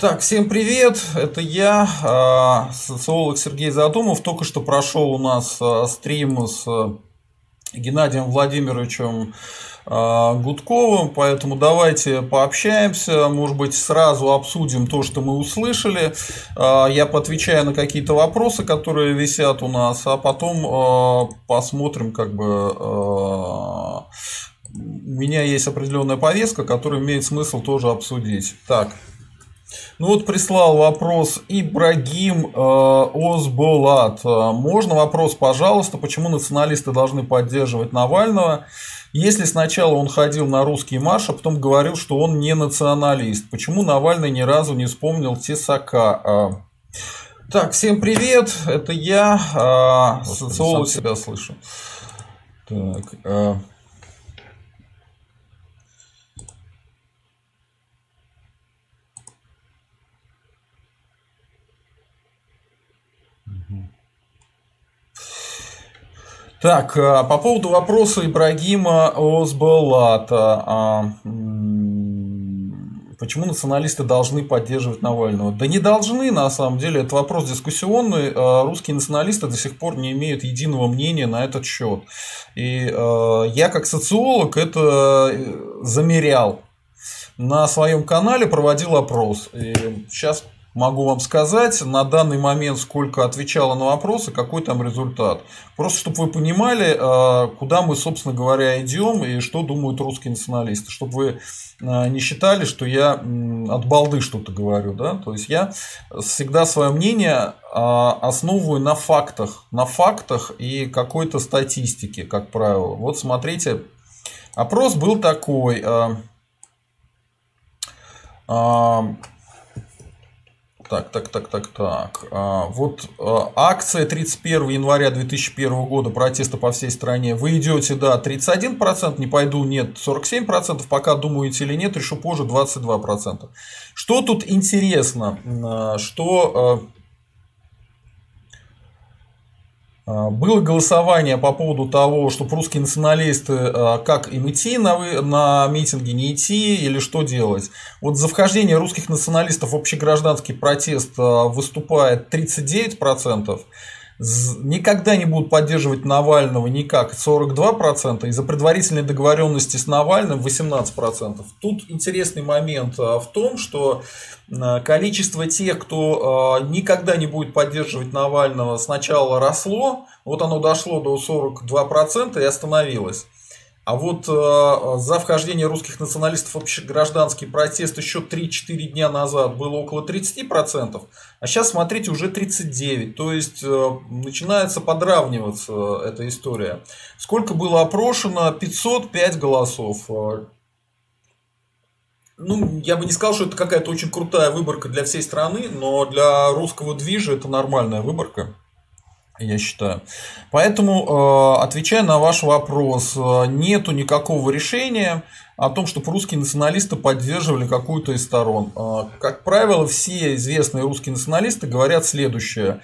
Так, всем привет, это я, а, социолог Сергей Задумов. Только что прошел у нас а, стрим с а, Геннадием Владимировичем Гудковым, поэтому давайте пообщаемся, может быть, сразу обсудим то, что мы услышали. Я поотвечаю на какие-то вопросы, которые висят у нас, а потом посмотрим, как бы у меня есть определенная повестка, которую имеет смысл тоже обсудить. Так, ну вот прислал вопрос Ибрагим э, Озболат. Э, можно вопрос, пожалуйста, почему националисты должны поддерживать Навального? Если сначала он ходил на русский марш, а потом говорил, что он не националист, почему Навальный ни разу не вспомнил Тесака? Э, так, всем привет, это я, э, социолог себя слышу. Так, э, Так, э, по поводу вопроса Ибрагима Озбалата. А, почему националисты должны поддерживать Навального? Да не должны, на самом деле, это вопрос дискуссионный. Э, русские националисты до сих пор не имеют единого мнения на этот счет. И э, я как социолог это замерял. На своем канале проводил опрос. И сейчас могу вам сказать на данный момент, сколько отвечало на вопросы, какой там результат. Просто чтобы вы понимали, э, куда мы, собственно говоря, идем и что думают русские националисты. Чтобы вы э, не считали, что я от балды что-то говорю. Да? То есть я всегда свое мнение э, основываю на фактах. На фактах и какой-то статистике, как правило. Вот смотрите, опрос был такой. Так, так, так, так, так. А, вот а, акция 31 января 2001 года протеста по всей стране. Вы идете, да, 31%, не пойду, нет, 47%, пока думаете или нет, решу позже 22%. Что тут интересно, а, что а, было голосование по поводу того, чтобы русские националисты, а, как им идти на, на митинги, не идти или что делать. Вот за вхождение русских националистов в общегражданский протест а, выступает 39%, никогда не будут поддерживать Навального никак 42%, из-за предварительной договоренности с Навальным 18%. Тут интересный момент а, в том, что а, количество тех, кто а, никогда не будет поддерживать Навального, сначала росло, вот оно дошло до 42% и остановилось. А вот э, за вхождение русских националистов в общегражданский протест еще 3-4 дня назад было около 30%, а сейчас, смотрите, уже 39%. То есть э, начинается подравниваться эта история. Сколько было опрошено? 505 голосов. Ну, я бы не сказал, что это какая-то очень крутая выборка для всей страны, но для русского движа это нормальная выборка я считаю. Поэтому, э, отвечая на ваш вопрос, э, нету никакого решения о том, чтобы русские националисты поддерживали какую-то из сторон. Э, как правило, все известные русские националисты говорят следующее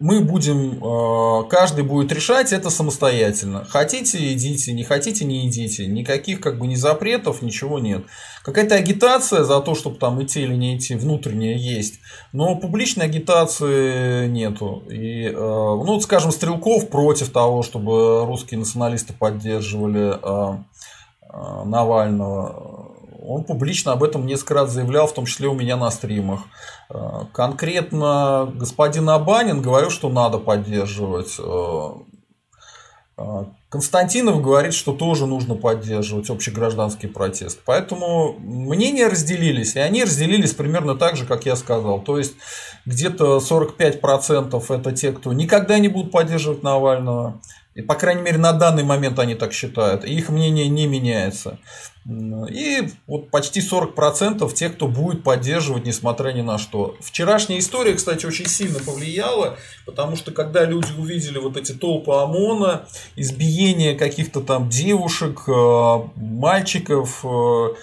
мы будем, э, каждый будет решать это самостоятельно. Хотите, идите, не хотите, не идите. Никаких как бы ни запретов, ничего нет. Какая-то агитация за то, чтобы там идти или не идти, внутренняя есть. Но публичной агитации нету. И, э, ну, вот, скажем, Стрелков против того, чтобы русские националисты поддерживали э, Навального он публично об этом несколько раз заявлял, в том числе у меня на стримах. Э, конкретно господин Абанин говорил, что надо поддерживать. Э, э, Константинов говорит, что тоже нужно поддерживать общегражданский протест. Поэтому мнения разделились, и они разделились примерно так же, как я сказал. То есть где-то 45% это те, кто никогда не будут поддерживать Навального. И, по крайней мере, на данный момент они так считают. И их мнение не меняется. И вот почти 40% тех, кто будет поддерживать, несмотря ни на что. Вчерашняя история, кстати, очень сильно повлияла, потому что когда люди увидели вот эти толпы ОМОНа, избиение каких-то там девушек, э, мальчиков, э,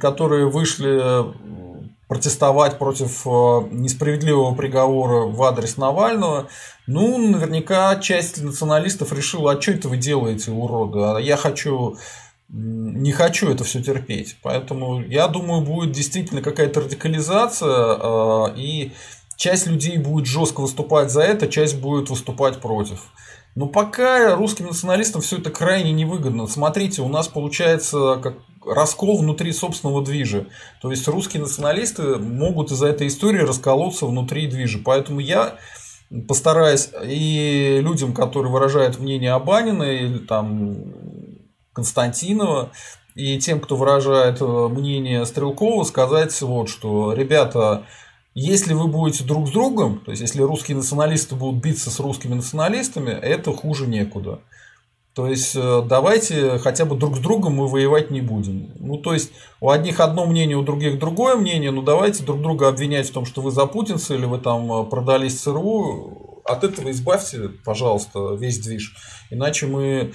которые вышли протестовать против э, несправедливого приговора в адрес Навального, ну, наверняка часть националистов решила, а что это вы делаете, уроды? А я хочу не хочу это все терпеть. Поэтому я думаю, будет действительно какая-то радикализация, э, и часть людей будет жестко выступать за это, часть будет выступать против. Но пока русским националистам все это крайне невыгодно. Смотрите, у нас получается как раскол внутри собственного движа. То есть русские националисты могут из-за этой истории расколоться внутри движа. Поэтому я постараюсь и людям, которые выражают мнение о Банина или там Константинова, и тем, кто выражает э, мнение Стрелкова, сказать вот что, ребята, если вы будете друг с другом, то есть если русские националисты будут биться с русскими националистами, это хуже некуда. То есть э, давайте хотя бы друг с другом мы воевать не будем. Ну, то есть у одних одно мнение, у других другое мнение, ну давайте друг друга обвинять в том, что вы за путинцы или вы там э, продались ЦРУ. От этого избавьте, пожалуйста, весь движ. Иначе мы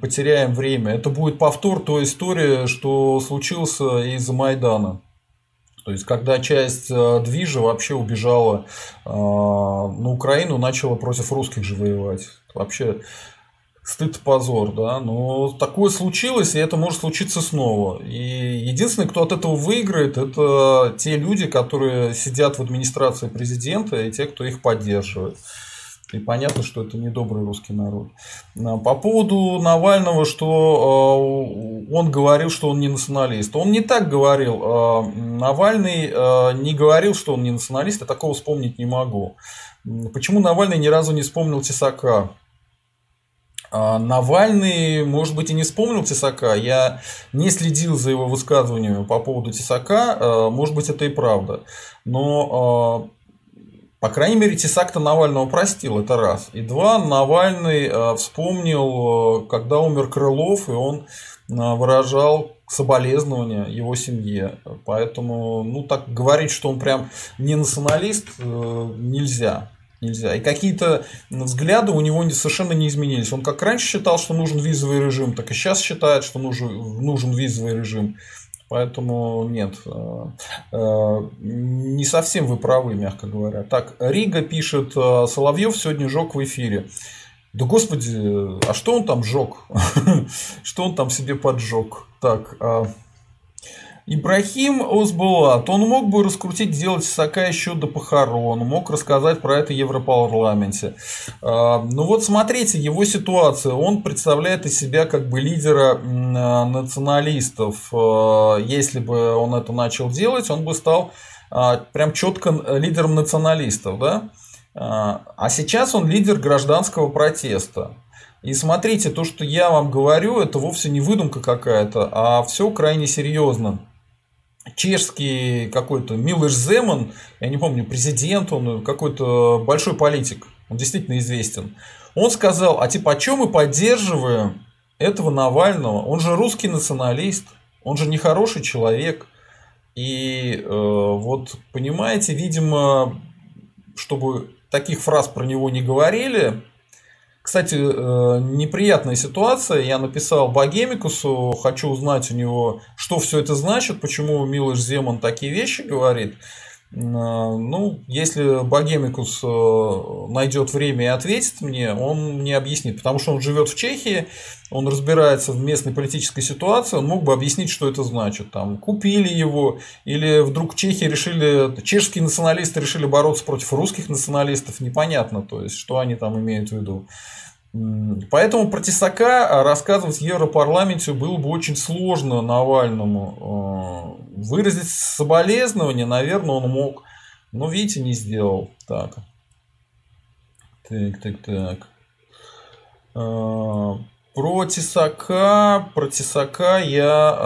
потеряем время. Это будет повтор той истории, что случилось из-за Майдана. То есть, когда часть э, движа вообще убежала на Украину, начала против русских же воевать. Вообще стыд позор, да, но такое случилось, и это может случиться снова. И единственный, кто от этого выиграет, это те люди, которые сидят в администрации президента, и те, кто их поддерживает. И понятно, что это не добрый русский народ. А, по поводу Навального, что а, он говорил, что он не националист. Он не так говорил. А, Навальный не говорил, что он не националист, я такого вспомнить не могу. Почему Навальный ни разу не вспомнил Тесака? А Навальный, может быть, и не вспомнил Тесака. Я не следил за его высказываниями по поводу Тесака. А, может быть, это и правда. Но, а, по крайней мере, Тесак-то Навального простил, это раз. И два, Навальный вспомнил, когда умер Крылов, и он выражал соболезнования его семье. Поэтому, ну, так говорить, что он прям не националист, э, нельзя нельзя. И какие-то взгляды у него совершенно не изменились. Он как раньше считал, что нужен визовый режим, так и сейчас считает, что нужен, нужен визовый режим. Поэтому нет, э, э, не совсем вы правы, мягко говоря. Так, Рига пишет, э, Соловьев сегодня жег в эфире. Да господи, а что он там жег? Что он там себе поджег? Так, а Ибрахим Озбулат, он мог бы раскрутить дело Тесака еще до похорон, мог рассказать про это в Европарламенте. А, ну вот смотрите, его ситуация, он представляет из себя как бы лидера националистов. А, если бы он это начал делать, он бы стал а, прям четко лидером националистов, да? А сейчас он лидер гражданского протеста. И смотрите, то, что я вам говорю, это вовсе не выдумка какая-то, а все крайне серьезно чешский какой-то Милыш Земан, я не помню, президент, он какой-то большой политик, он действительно известен. Он сказал, а типа, а чем мы поддерживаем этого Навального? Он же русский националист, он же нехороший человек. И э, вот, понимаете, видимо, чтобы таких фраз про него не говорили, кстати, э, неприятная ситуация. Я написал Богемикусу, хочу узнать у него, что все это значит, почему Милош Земан такие вещи говорит. Э, ну, если Богемикус э, найдет время и ответит мне, он мне объяснит, потому что он живет в Чехии, он разбирается в местной политической ситуации, он мог бы объяснить, что это значит. Там, купили его, или вдруг чехи решили, чешские националисты решили бороться против русских националистов, непонятно, то есть, что они там имеют в виду. Поэтому про Тесака рассказывать в Европарламенте было бы очень сложно Навальному. Э, выразить соболезнование, наверное, он мог. Но, видите, не сделал. Так. Так, так, так. Э, про Тесака, про Тесака я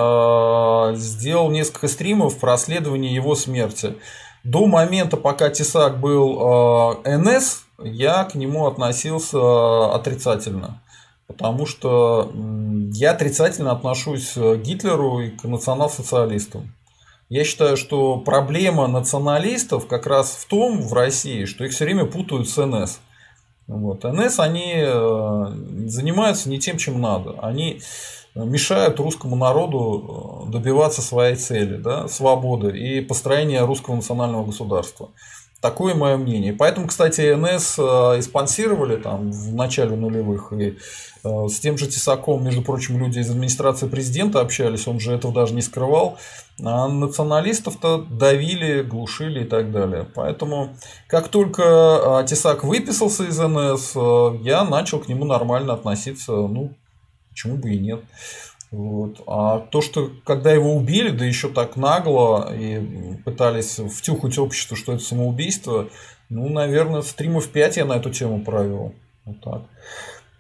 э, сделал несколько стримов про расследование его смерти. До момента, пока Тесак был НС, я к нему относился отрицательно. Потому что я отрицательно отношусь к Гитлеру и к национал-социалистам. Я считаю, что проблема националистов как раз в том в России, что их все время путают с НС. Вот. НС они э, занимаются не тем, чем надо. Они мешают русскому народу добиваться своей цели, да, свободы и построения русского национального государства. Такое мое мнение. Поэтому, кстати, НС и спонсировали там в начале нулевых. И с тем же Тесаком, между прочим, люди из администрации президента общались, он же этого даже не скрывал. А националистов-то давили, глушили и так далее. Поэтому, как только а, Тесак выписался из НС, я начал к нему нормально относиться. Ну, почему бы и нет. Вот. А то, что когда его убили, да еще так нагло и пытались втюхать обществу, что это самоубийство, ну, наверное, стримов 5 я на эту тему провел. Вот так.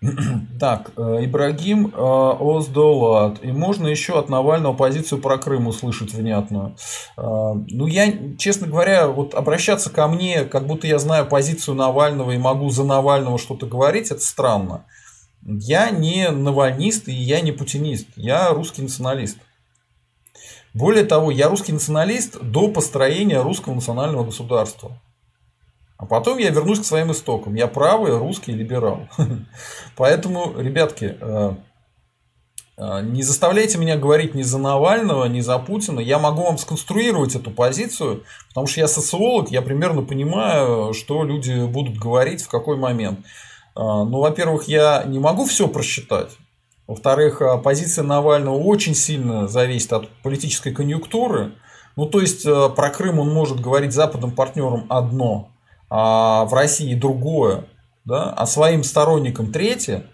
Так, э, Ибрагим э, Оздолат. И можно еще от Навального позицию про Крым услышать внятную. Э, ну, я, честно говоря, вот обращаться ко мне, как будто я знаю позицию Навального и могу за Навального что-то говорить, это странно. Я не навальнист и я не путинист. Я русский националист. Более того, я русский националист до построения русского национального государства. А потом я вернусь к своим истокам. Я правый русский либерал. Поэтому, ребятки, э, э, не заставляйте меня говорить ни за Навального, ни за Путина. Я могу вам сконструировать эту позицию, потому что я социолог, я примерно понимаю, что люди будут говорить в какой момент. Э, ну, во-первых, я не могу все просчитать. Во-вторых, позиция Навального очень сильно зависит от политической конъюнктуры. Ну, то есть, про Крым он может говорить западным партнерам одно, а в России другое, да, а своим сторонникам третье.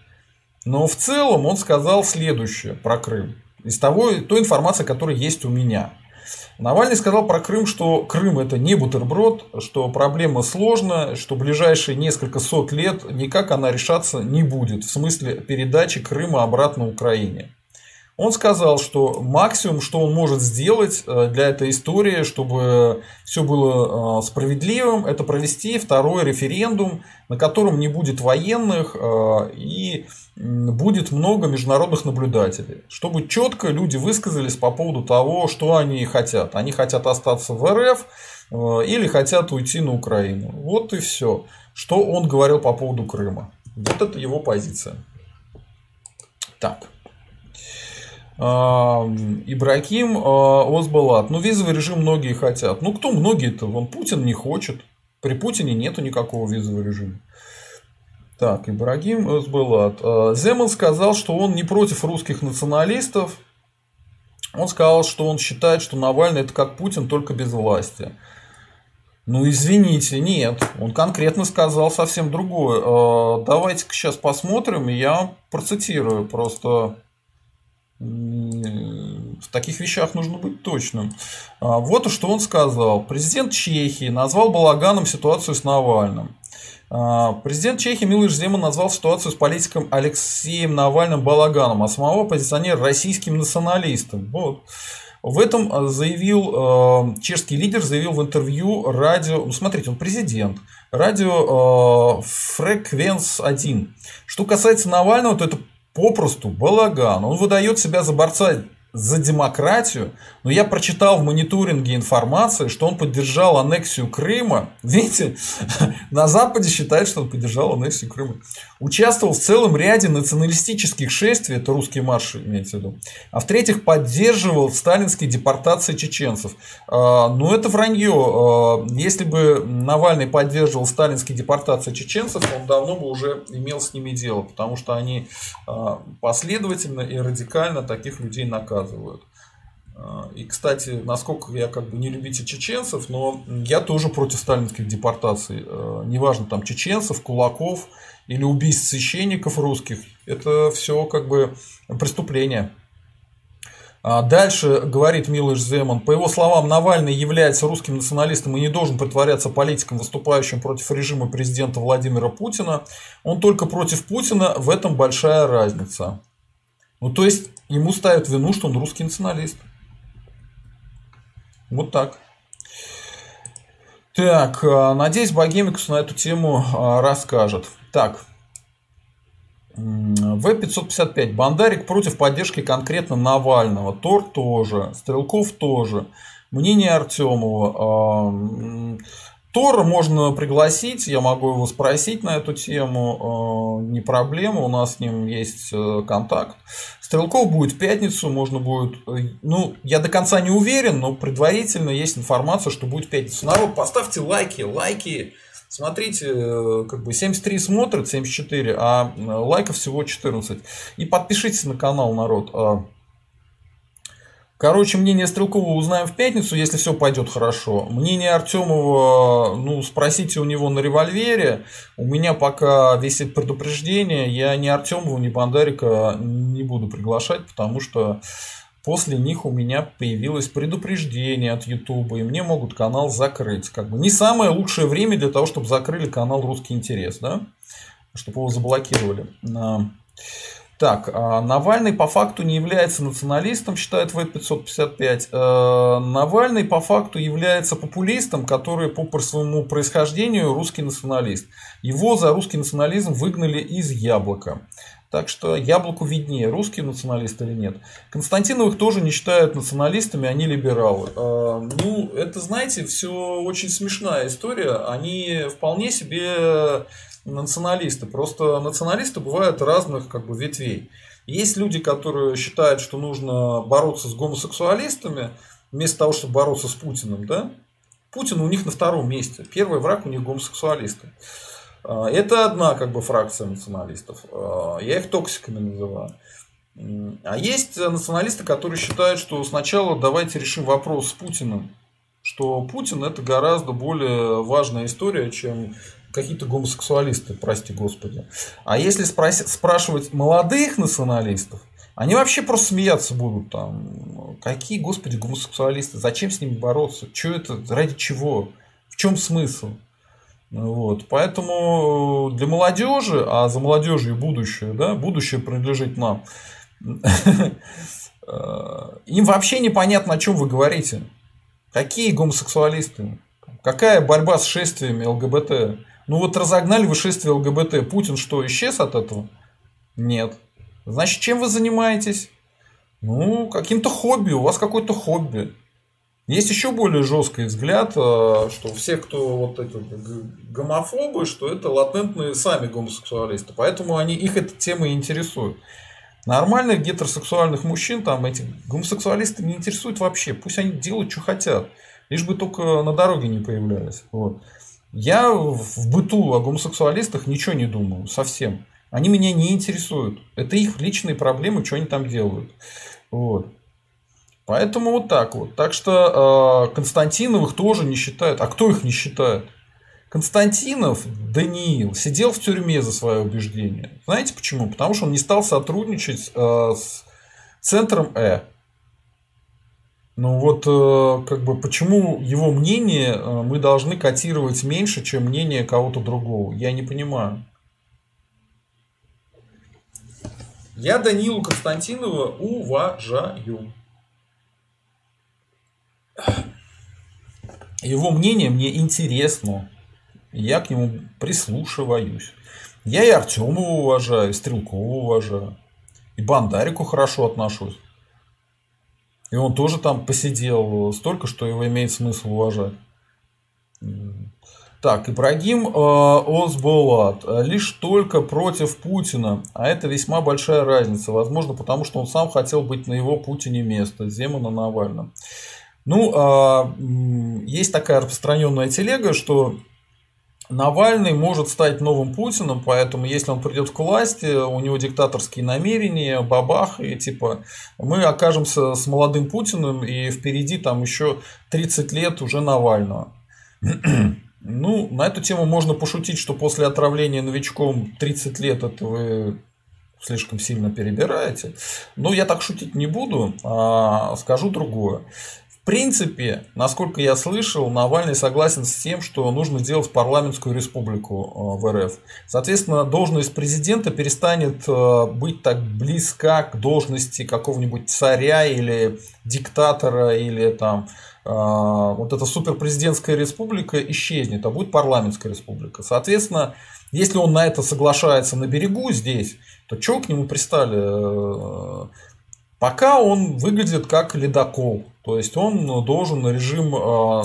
Но в целом он сказал следующее про Крым. Из того, той информации, которая есть у меня. Навальный сказал про Крым, что Крым это не бутерброд, что проблема сложная, что ближайшие несколько сот лет никак она решаться не будет в смысле передачи Крыма обратно Украине. Он сказал, что максимум, что он может сделать э, для этой истории, чтобы все было э, справедливым, это провести второй референдум, на котором не будет военных э, и будет много международных наблюдателей. Чтобы четко люди высказались по поводу того, что они хотят. Они хотят остаться в РФ или хотят уйти на Украину. Вот и все, что он говорил по поводу Крыма. Вот это его позиция. Так. Ибрагим Озбалат. Ну, визовый режим многие хотят. Ну, кто многие-то? Вон Путин не хочет. При Путине нету никакого визового режима. Так, Ибрагим Озбалат. Земан сказал, что он не против русских националистов. Он сказал, что он считает, что Навальный это как Путин, только без власти. Ну, извините, нет. Он конкретно сказал совсем другое. Давайте-ка сейчас посмотрим, я процитирую. Просто в таких вещах нужно быть точным. А, вот что он сказал. Президент Чехии назвал балаганом ситуацию с Навальным. А, президент Чехии Милыш Земан назвал ситуацию с политиком Алексеем Навальным балаганом, а самого позиционера российским националистом. Вот. В этом а, заявил чешский лидер, заявил в интервью радио, ну смотрите, он президент, радио Фреквенс 1. Что касается Навального, то это попросту балаган. Он выдает себя за борца за демократию, но я прочитал в мониторинге информации, что он поддержал аннексию Крыма. Видите, на Западе считают, что он поддержал аннексию Крыма. Участвовал в целом ряде националистических шествий, это русский марш имеется в виду. А в-третьих, поддерживал сталинские депортации чеченцев. А, Но ну, это вранье. А, если бы Навальный поддерживал сталинские депортации чеченцев, он давно бы уже имел с ними дело, потому что они а, последовательно и радикально таких людей наказывают рассказывают. А, и, кстати, насколько я как бы не любитель чеченцев, но я тоже против сталинских депортаций. А, неважно, там, чеченцев, кулаков или убийств священников русских. Это все как бы преступление. А дальше говорит Милош Земан, по его словам, Навальный является русским националистом и не должен притворяться политиком, выступающим против режима президента Владимира Путина. Он только против Путина, в этом большая разница. Ну, то есть, ему ставят вину, что он русский националист. Вот так. Так, э, надеюсь, Богемикус на эту тему э, расскажет. Так, В-555. Бандарик против поддержки конкретно Навального. Тор тоже. Стрелков тоже. Мнение Артемова. Тора можно пригласить, я могу его спросить на эту тему, не проблема, у нас с ним есть контакт. Стрелков будет в пятницу, можно будет, ну, я до конца не уверен, но предварительно есть информация, что будет в пятницу. Народ, поставьте лайки, лайки, Смотрите, э, как бы 73 смотрят, 74, а э, лайков всего 14. И подпишитесь на канал, народ. Короче, мнение Стрелкова узнаем в пятницу, если все пойдет хорошо. Мнение Артемова, ну, спросите у него на револьвере. У меня пока висит предупреждение. Я ни Артемова, ни Бандарика не буду приглашать, потому что После них у меня появилось предупреждение от YouTube, и мне могут канал закрыть. Как бы не самое лучшее время для того, чтобы закрыли канал Русский интерес, да? Чтобы его заблокировали. Так, а Навальный по факту не является националистом, считает В555. Э, Навальный по факту является популистом, который по своему происхождению русский националист. Его за русский национализм выгнали из яблока. Так что яблоку виднее, русские националисты или нет. Константиновых тоже не считают националистами, они либералы. А, ну, это, знаете, все очень смешная история. Они вполне себе националисты. Просто националисты бывают разных как бы, ветвей. Есть люди, которые считают, что нужно бороться с гомосексуалистами, вместо того, чтобы бороться с Путиным. Да? Путин у них на втором месте. Первый враг у них гомосексуалисты. А, это одна как бы фракция националистов. А, я их токсиками называю. А есть националисты, которые считают, что сначала давайте решим вопрос с Путиным. Что Путин это гораздо более важная история, чем какие-то гомосексуалисты, прости господи. А если спросить, спрашивать молодых националистов, они вообще просто смеяться будут там. Какие, господи, гомосексуалисты? Зачем с ними бороться? Что это? Ради чего? В чем смысл? Вот. Поэтому для молодежи, а за молодежью будущее, да, будущее принадлежит нам, им вообще непонятно, о чем вы говорите. Какие гомосексуалисты? Какая борьба с шествиями ЛГБТ? Ну вот разогнали вы шествие ЛГБТ. Путин что, исчез от этого? Нет. Значит, чем вы занимаетесь? Ну, каким-то хобби. У вас какое-то хобби. Есть еще более жесткий взгляд, э, что все, кто вот эти гомофобы, что это латентные сами гомосексуалисты. Поэтому они, их эта тема и интересует. Нормальных гетеросексуальных мужчин там эти гомосексуалисты не интересуют вообще. Пусть они делают, что хотят. Лишь бы только на дороге не появлялись. Вот. Я в быту о гомосексуалистах ничего не думаю. Совсем. Они меня не интересуют. Это их личные проблемы, что они там делают. Вот. Поэтому вот так вот. Так что э, Константиновых тоже не считают. А кто их не считает? Константинов Даниил сидел в тюрьме за свое убеждение. Знаете почему? Потому что он не стал сотрудничать э, с центром Э. Ну вот э, как бы почему его мнение э, мы должны котировать меньше, чем мнение кого-то другого? Я не понимаю. Я Данилу Константинова уважаю. Его мнение мне интересно. Я к нему прислушиваюсь. Я и Артемова уважаю, и Стрелкова уважаю. И Бандарику хорошо отношусь. И он тоже там посидел столько, что его имеет смысл уважать. Так, Ибрагим э, Озболат. Лишь только против Путина. А это весьма большая разница. Возможно, потому что он сам хотел быть на его Путине место. Земана Навальном. Ну, а, есть такая распространенная телега, что Навальный может стать новым Путиным, поэтому если он придет к власти, у него диктаторские намерения, бабах, и типа мы окажемся с молодым Путиным, и впереди там еще 30 лет уже Навального. Ну, на эту тему можно пошутить, что после отравления новичком 30 лет это вы слишком сильно перебираете. Но я так шутить не буду, а скажу другое принципе, насколько я слышал, Навальный согласен с тем, что нужно делать парламентскую республику э, в РФ. Соответственно, должность президента перестанет э, быть так близка к должности какого-нибудь царя или диктатора или там э, вот эта суперпрезидентская республика исчезнет, а будет парламентская республика. Соответственно, если он на это соглашается на берегу здесь, то чего к нему пристали? Пока он выглядит как ледокол. То есть он должен режим а,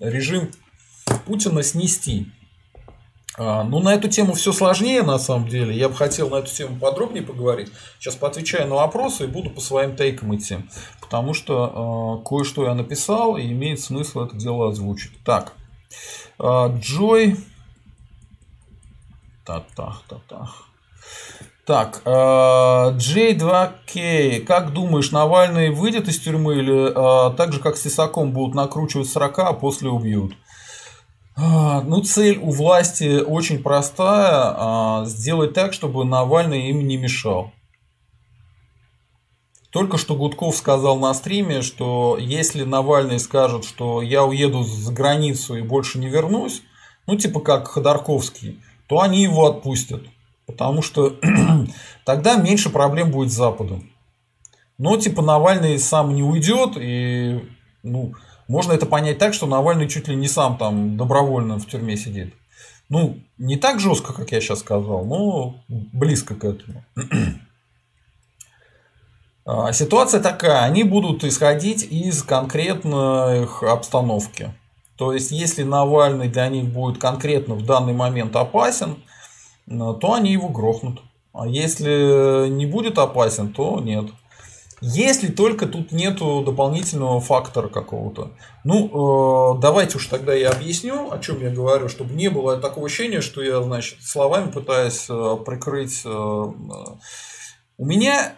режим Путина снести. А, ну, на эту тему все сложнее, на самом деле. Я бы хотел на эту тему подробнее поговорить. Сейчас поотвечаю на вопросы и буду по своим тейкам идти. Потому что э, кое-что я написал, и имеет смысл это дело озвучить. Так. Э, Джой. Так-так-так-так. Так, J2K, как думаешь, Навальный выйдет из тюрьмы или э, так же, как с Тесаком, будут накручивать 40, а после убьют? А, ну, цель у власти очень простая. А, сделать так, чтобы Навальный им не мешал. Только что Гудков сказал на стриме, что если Навальный скажет, что я уеду за границу и больше не вернусь, ну типа как Ходорковский, то они его отпустят. Потому что тогда меньше проблем будет с Западом. Но типа Навальный сам не уйдет, и ну, можно это понять так, что Навальный чуть ли не сам там добровольно в тюрьме сидит. Ну, не так жестко, как я сейчас сказал, но близко к этому. А, ситуация такая, они будут исходить из конкретной их обстановки. То есть, если Навальный для них будет конкретно в данный момент опасен, то они его грохнут. А если не будет опасен, то нет. Если только тут нету дополнительного фактора какого-то. Ну, э, давайте уж тогда я объясню, о чем я говорю, чтобы не было такого ощущения, что я, значит, словами пытаюсь э, прикрыть. Э, у меня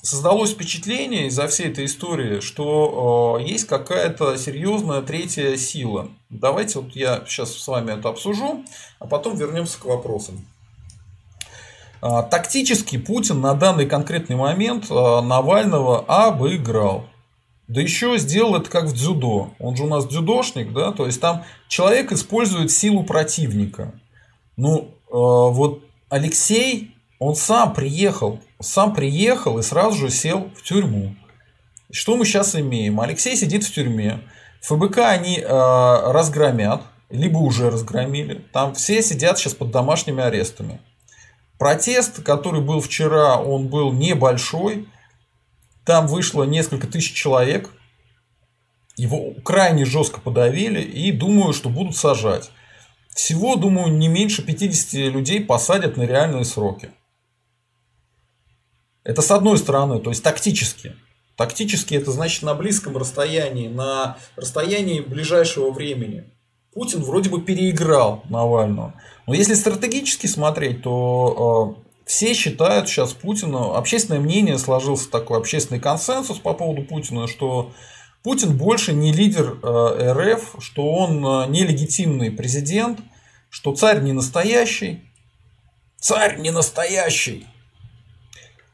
создалось впечатление из-за всей этой истории, что есть какая-то серьезная третья сила. Давайте вот я сейчас с вами это обсужу, а потом вернемся к вопросам. А, тактически Путин на данный конкретный момент а, Навального обыграл. Да еще сделал это как в дзюдо. Он же у нас дзюдошник, да, то есть там человек использует силу противника. Ну, а, вот Алексей, он сам приехал, сам приехал и сразу же сел в тюрьму. Что мы сейчас имеем? Алексей сидит в тюрьме. ФБК они разгромят, либо уже разгромили. Там все сидят сейчас под домашними арестами. Протест, который был вчера, он был небольшой. Там вышло несколько тысяч человек. Его крайне жестко подавили и думаю, что будут сажать. Всего, думаю, не меньше 50 людей посадят на реальные сроки. Это с одной стороны, то есть тактически. Тактически это значит на близком расстоянии, на расстоянии ближайшего времени. Путин вроде бы переиграл Навального. Но если стратегически смотреть, то э, все считают сейчас Путина, общественное мнение сложился такой общественный консенсус по поводу Путина, что Путин больше не лидер э, РФ, что он э, нелегитимный президент, что царь не настоящий. Царь не настоящий.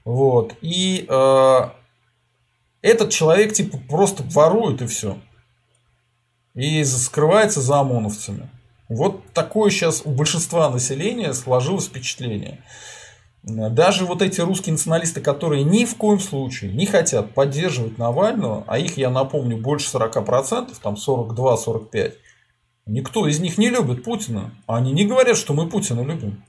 Вот. И э, этот человек типа просто ворует и все и скрывается за ОМОНовцами. Вот такое сейчас у большинства населения сложилось впечатление. Даже вот эти русские националисты, которые ни в коем случае не хотят поддерживать Навального, а их, я напомню, больше 40%, там 42-45%, никто из них не любит Путина. Они не говорят, что мы Путина любим.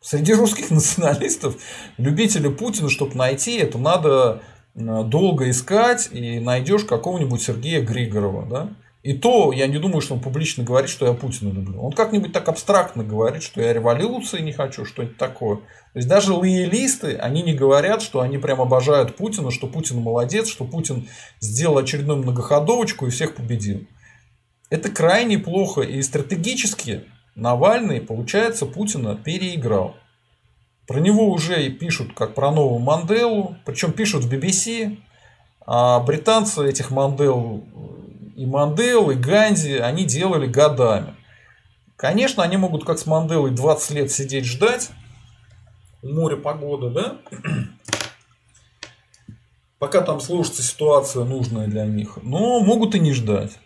Среди русских националистов любители Путина, чтобы найти, это надо долго искать, и найдешь какого-нибудь Сергея Григорова. Да? И то я не думаю, что он публично говорит, что я Путина люблю. Он как-нибудь так абстрактно говорит, что я революции не хочу, что-нибудь такое. То есть даже лоялисты, они не говорят, что они прям обожают Путина, что Путин молодец, что Путин сделал очередную многоходовочку и всех победил. Это крайне плохо. И стратегически Навальный, получается, Путина переиграл. Про него уже пишут как про новую Манделу, причем пишут в BBC, а британцы этих Мандел и Мандел, и Ганди, они делали годами. Конечно, они могут как с Манделой 20 лет сидеть ждать. Море погоды, да? Пока там сложится ситуация нужная для них. Но могут и не ждать.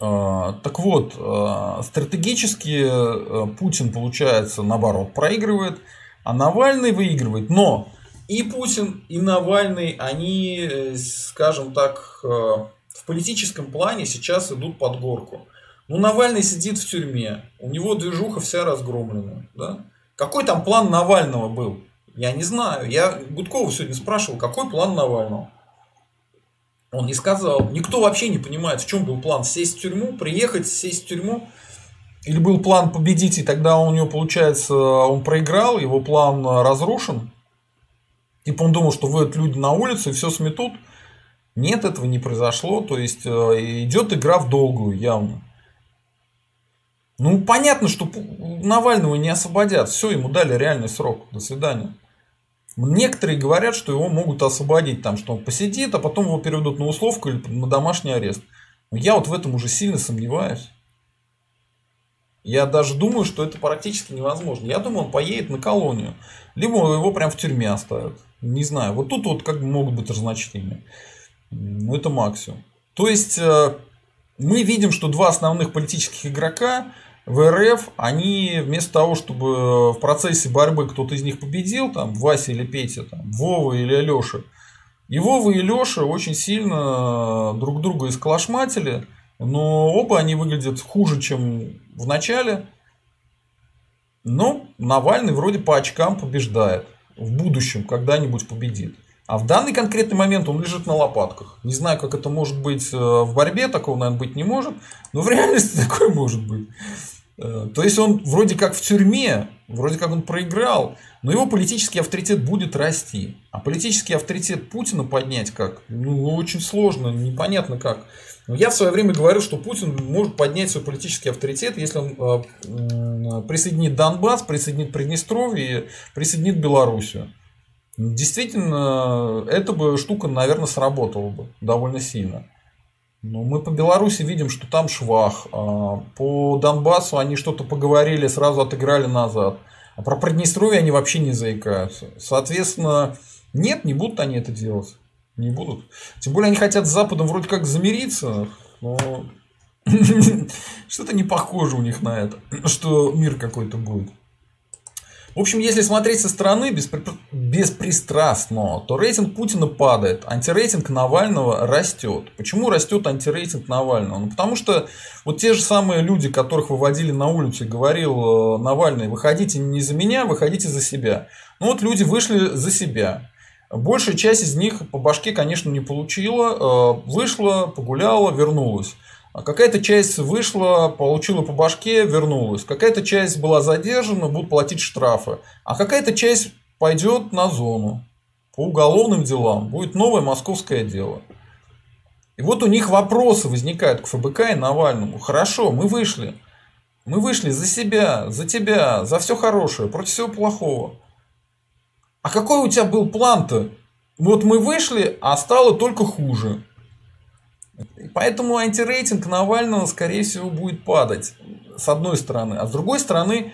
А, так вот, а, стратегически э, Путин, получается, наоборот, проигрывает, а Навальный выигрывает. Но и Путин, и Навальный, они, э, скажем так, э, в политическом плане сейчас идут под горку. Ну, Навальный сидит в тюрьме, у него движуха вся разгромлена. Да? Какой там план Навального был? Я не знаю. Я Гудкова сегодня спрашивал, какой план Навального? Он не сказал. Никто вообще не понимает, в чем был план. Сесть в тюрьму, приехать, сесть в тюрьму. Или был план победить, и тогда у него, получается, он проиграл, его план разрушен. Типа он думал, что выйдут люди на улицу и все сметут. Нет, этого не произошло. То есть э, идет игра в долгую, явно. Ну, понятно, что Навального не освободят. Все, ему дали реальный срок. До свидания. Некоторые говорят, что его могут освободить, там, что он посидит, а потом его переведут на условку или на домашний арест. Но я вот в этом уже сильно сомневаюсь. Я даже думаю, что это практически невозможно. Я думаю, он поедет на колонию. Либо его прям в тюрьме оставят. Не знаю. Вот тут вот как могут быть разночтения. Ну, это максимум. То есть, э, мы видим, что два основных политических игрока в РФ, они вместо того, чтобы в процессе борьбы кто-то из них победил, там, Вася или Петя, там, Вова или Алеша, и Вова и Леша очень сильно друг друга исколошматили, но оба они выглядят хуже, чем в начале. Но Навальный вроде по очкам побеждает. В будущем когда-нибудь победит. А в данный конкретный момент он лежит на лопатках. Не знаю, как это может быть э, в борьбе, такого, наверное, быть не может, но в реальности такое может быть. Э, то есть он вроде как в тюрьме, вроде как он проиграл, но его политический авторитет будет расти. А политический авторитет Путина поднять как? Ну, очень сложно, непонятно как. Но я в свое время говорил, что Путин может поднять свой политический авторитет, если он э, присоединит Донбасс, присоединит Приднестровье присоединит Белоруссию. Действительно, эта бы штука, наверное, сработала бы довольно сильно. Но мы по Беларуси видим, что там швах. А по Донбассу они что-то поговорили, сразу отыграли назад. А про Приднестровье они вообще не заикаются. Соответственно, нет, не будут они это делать. Не будут. Тем более они хотят с Западом вроде как замириться, но что-то не похоже у них на это, что мир какой-то будет. В общем, если смотреть со стороны беспри... беспристрастно, то рейтинг Путина падает, антирейтинг Навального растет. Почему растет антирейтинг Навального? Ну, потому что вот те же самые люди, которых выводили на улицу говорил э, Навальный, выходите не за меня, выходите за себя. Ну вот люди вышли за себя. Большая часть из них по башке, конечно, не получила, э, вышла, погуляла, вернулась. А какая-то часть вышла, получила по башке, вернулась. Какая-то часть была задержана, будут платить штрафы. А какая-то часть пойдет на зону по уголовным делам. Будет новое московское дело. И вот у них вопросы возникают к ФБК и Навальному. Хорошо, мы вышли. Мы вышли за себя, за тебя, за все хорошее, против всего плохого. А какой у тебя был план-то? Вот мы вышли, а стало только хуже. Поэтому антирейтинг Навального, скорее всего, будет падать. С одной стороны. А с другой стороны,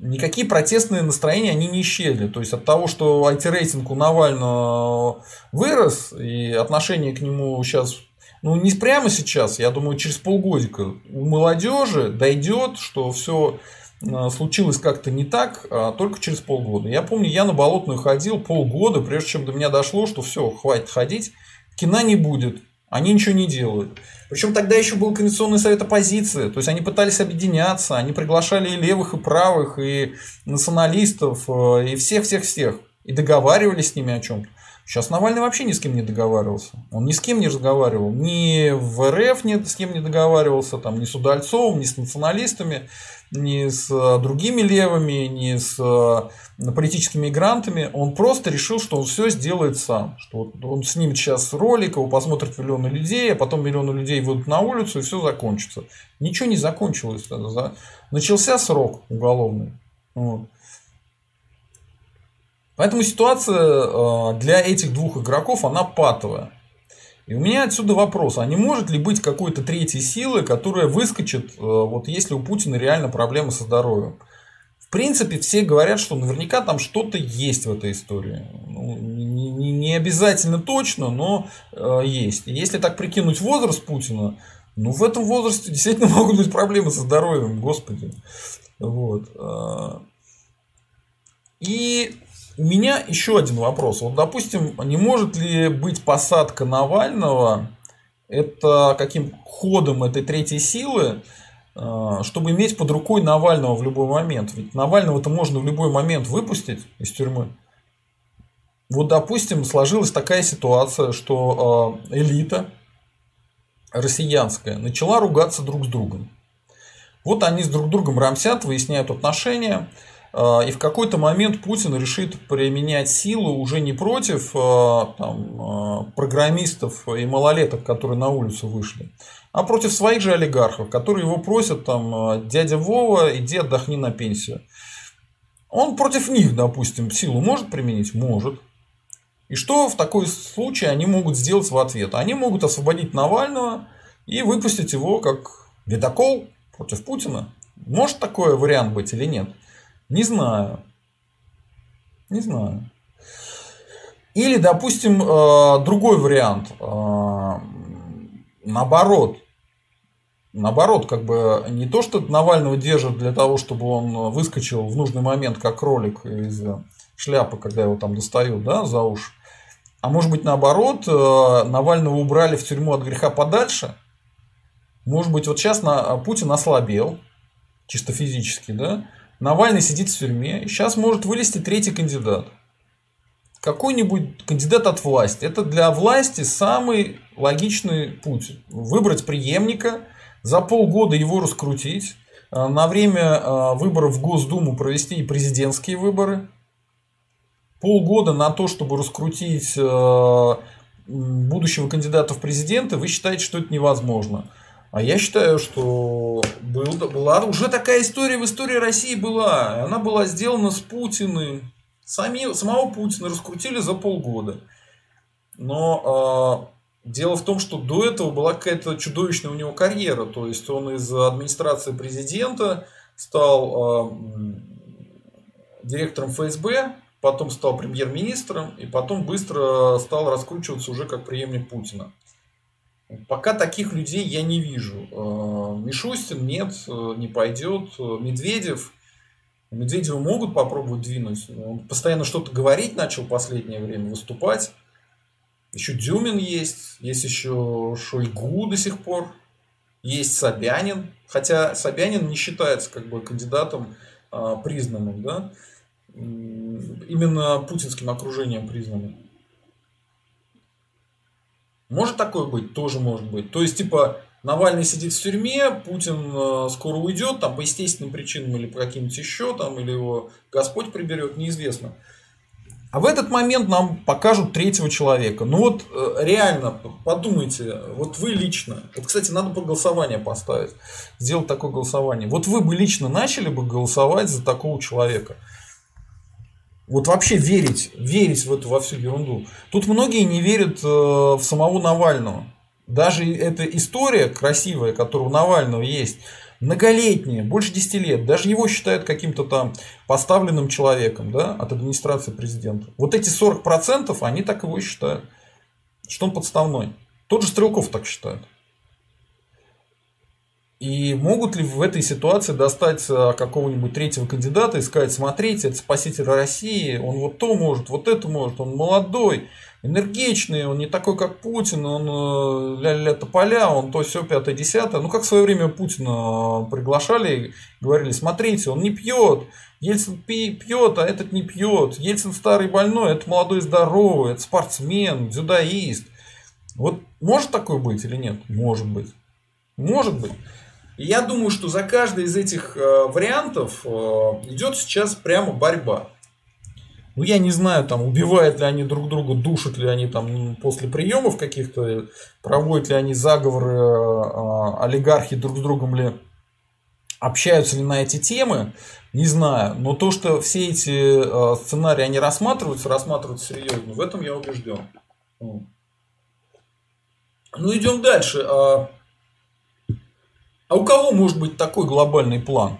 никакие протестные настроения они не исчезли. То есть от того, что антирейтинг у Навального вырос, и отношение к нему сейчас, ну не прямо сейчас, я думаю, через полгодика у молодежи дойдет, что все э, случилось как-то не так, а только через полгода. Я помню, я на Болотную ходил полгода, прежде чем до меня дошло, что все, хватит ходить, кино не будет. Они ничего не делают. Причем тогда еще был Конституционный совет оппозиции. То есть они пытались объединяться, они приглашали и левых, и правых, и националистов, э, и всех-всех-всех. И договаривались с ними о чем-то. Сейчас Навальный вообще ни с кем не договаривался. Он ни с кем не разговаривал. Ни в РФ ни с кем не договаривался, там, ни с Удальцовым, ни с националистами, ни с э, другими левыми, ни с э, политическими мигрантами. Он просто решил, что он все сделает сам. Что он снимет сейчас ролик, его посмотрят миллионы людей, а потом миллионы людей выйдут на улицу и все закончится. Ничего не закончилось. Начался срок уголовный. Вот. Поэтому ситуация э, для этих двух игроков, она патовая. И у меня отсюда вопрос, а не может ли быть какой-то третьей силы, которая выскочит, э, вот если у Путина реально проблемы со здоровьем? В принципе, все говорят, что наверняка там что-то есть в этой истории. Ну, не, не, обязательно точно, но э, есть. Если так прикинуть возраст Путина, ну в этом возрасте действительно могут быть проблемы со здоровьем, господи. Вот. Э. И у меня еще один вопрос. Вот, допустим, не может ли быть посадка Навального это каким ходом этой третьей силы, э, чтобы иметь под рукой Навального в любой момент? Ведь Навального-то можно в любой момент выпустить из тюрьмы. Вот, допустим, сложилась такая ситуация, что э, элита россиянская начала ругаться друг с другом. Вот они с друг другом рамсят, выясняют отношения. Э, и в какой-то момент Путин решит применять силу уже не против э, там, э, программистов и малолеток, которые на улицу вышли, а против своих же олигархов, которые его просят, там, дядя Вова, иди отдохни на пенсию. Он против них, допустим, силу может применить? Может. И что в такой случае они могут сделать в ответ? Они могут освободить Навального и выпустить его как ледокол против Путина. Может такой вариант быть или нет? Не знаю. Не знаю. Или, допустим, э, другой вариант. Э, наоборот. Наоборот, как бы не то, что Навального держат для того, чтобы он выскочил в нужный момент, как кролик из шляпы, когда его там достают, да, за уши. А может быть наоборот, э, Навального убрали в тюрьму от греха подальше. Может быть, вот сейчас на, Путин ослабел, чисто физически, да? Навальный сидит в тюрьме, и сейчас может вылезти третий кандидат. Какой-нибудь кандидат от власти. Это для власти самый логичный путь. Выбрать преемника, за полгода его раскрутить, э, на время э, выборов в Госдуму провести и президентские выборы – полгода на то, чтобы раскрутить э, будущего кандидата в президенты, вы считаете, что это невозможно. А я считаю, что был, была уже такая история в истории России была. Она была сделана с Путиным. Сами, самого Путина раскрутили за полгода. Но э, дело в том, что до этого была какая-то чудовищная у него карьера. То есть он из администрации президента стал э, директором ФСБ, потом стал премьер-министром и потом быстро стал раскручиваться уже как преемник Путина. Пока таких людей я не вижу. Э, Мишустин нет, э, не пойдет. Медведев. Медведева могут попробовать двинуть. Он постоянно что-то говорить начал в последнее время, выступать. Еще Дюмин есть, есть еще Шойгу до сих пор, есть Собянин. Хотя Собянин не считается как бы кандидатом признанным, да именно путинским окружением признаны. Может такое быть? Тоже может быть. То есть, типа, Навальный сидит в тюрьме, Путин э, скоро уйдет, там, по естественным причинам или по каким-нибудь еще, там, или его Господь приберет, неизвестно. А в этот момент нам покажут третьего человека. Ну вот э, реально, подумайте, вот вы лично, вот, кстати, надо по голосование поставить, сделать такое голосование. Вот вы бы лично начали бы голосовать за такого человека – вот вообще верить, верить в эту во всю ерунду. Тут многие не верят э, в самого Навального. Даже эта история красивая, которая у Навального есть, многолетняя, больше 10 лет, даже его считают каким-то там поставленным человеком да, от администрации президента. Вот эти 40% они так его и считают, что он подставной. Тот же Стрелков так считает. И могут ли в этой ситуации достать э, какого-нибудь третьего кандидата и сказать, смотрите, это спаситель России, он вот то может, вот это может, он молодой, энергичный, он не такой, как Путин, он э, ля-ля тополя, он то все пятое, десятое. Ну, как в свое время Путина приглашали, говорили, смотрите, он не пьет, Ельцин пьет, а этот не пьет. Ельцин старый больной, это молодой здоровый, это спортсмен, дзюдоист. Вот может такое быть или нет? Может быть. Может быть. Я думаю, что за каждый из этих э, вариантов э, идет сейчас прямо борьба. Ну, я не знаю, там, убивают ли они друг друга, душат ли они там после приемов каких-то, проводят ли они заговоры, э, олигархи друг с другом ли общаются ли на эти темы, не знаю. Но то, что все эти сценарии, они рассматриваются, рассматриваются серьезно, в этом я убежден. Ну, идем дальше. А у кого может быть такой глобальный план?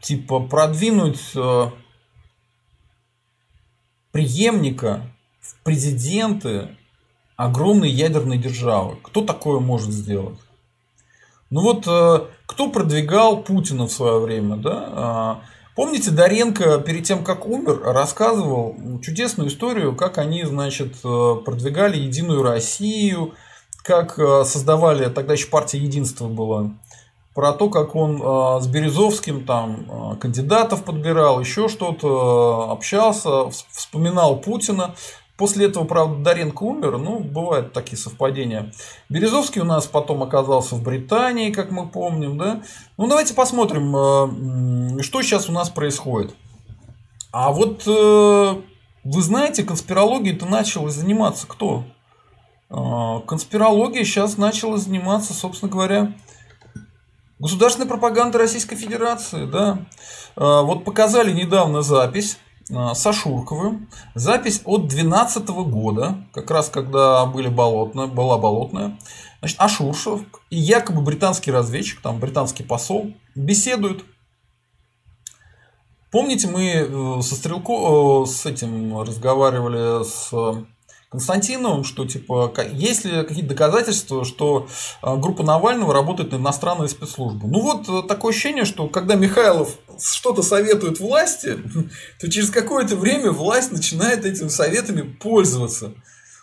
Типа продвинуть э, преемника в президенты огромной ядерной державы. Кто такое может сделать? Ну вот, э, кто продвигал Путина в свое время, да? А, помните, Доренко перед тем, как умер, рассказывал чудесную историю, как они, значит, э, продвигали Единую Россию, как создавали, тогда еще партия Единства была, про то, как он э, с Березовским там э, кандидатов подбирал, еще что-то, э, общался, вспоминал Путина. После этого, правда, Доренко умер, ну, бывают такие совпадения. Березовский у нас потом оказался в Британии, как мы помним, да. Ну, давайте посмотрим, что сейчас у нас происходит. А вот вы знаете, конспирологией-то начал заниматься кто? Конспирологией сейчас начала заниматься, собственно говоря, государственная пропаганда Российской Федерации, да. Вот показали недавно запись Э, с Ашурковым. Запись от 2012 года, как раз когда были болотная, была болотная. Значит, Ашуршев и якобы британский разведчик, там британский посол, беседуют. Помните, мы э, со Стрелко, э, с этим разговаривали с Константиновым, что типа есть ли какие-то доказательства, что а, группа Навального работает на иностранные спецслужбы. Ну вот э, такое ощущение, что когда Михайлов что-то советует власти, то через какое-то время власть начинает этими советами пользоваться.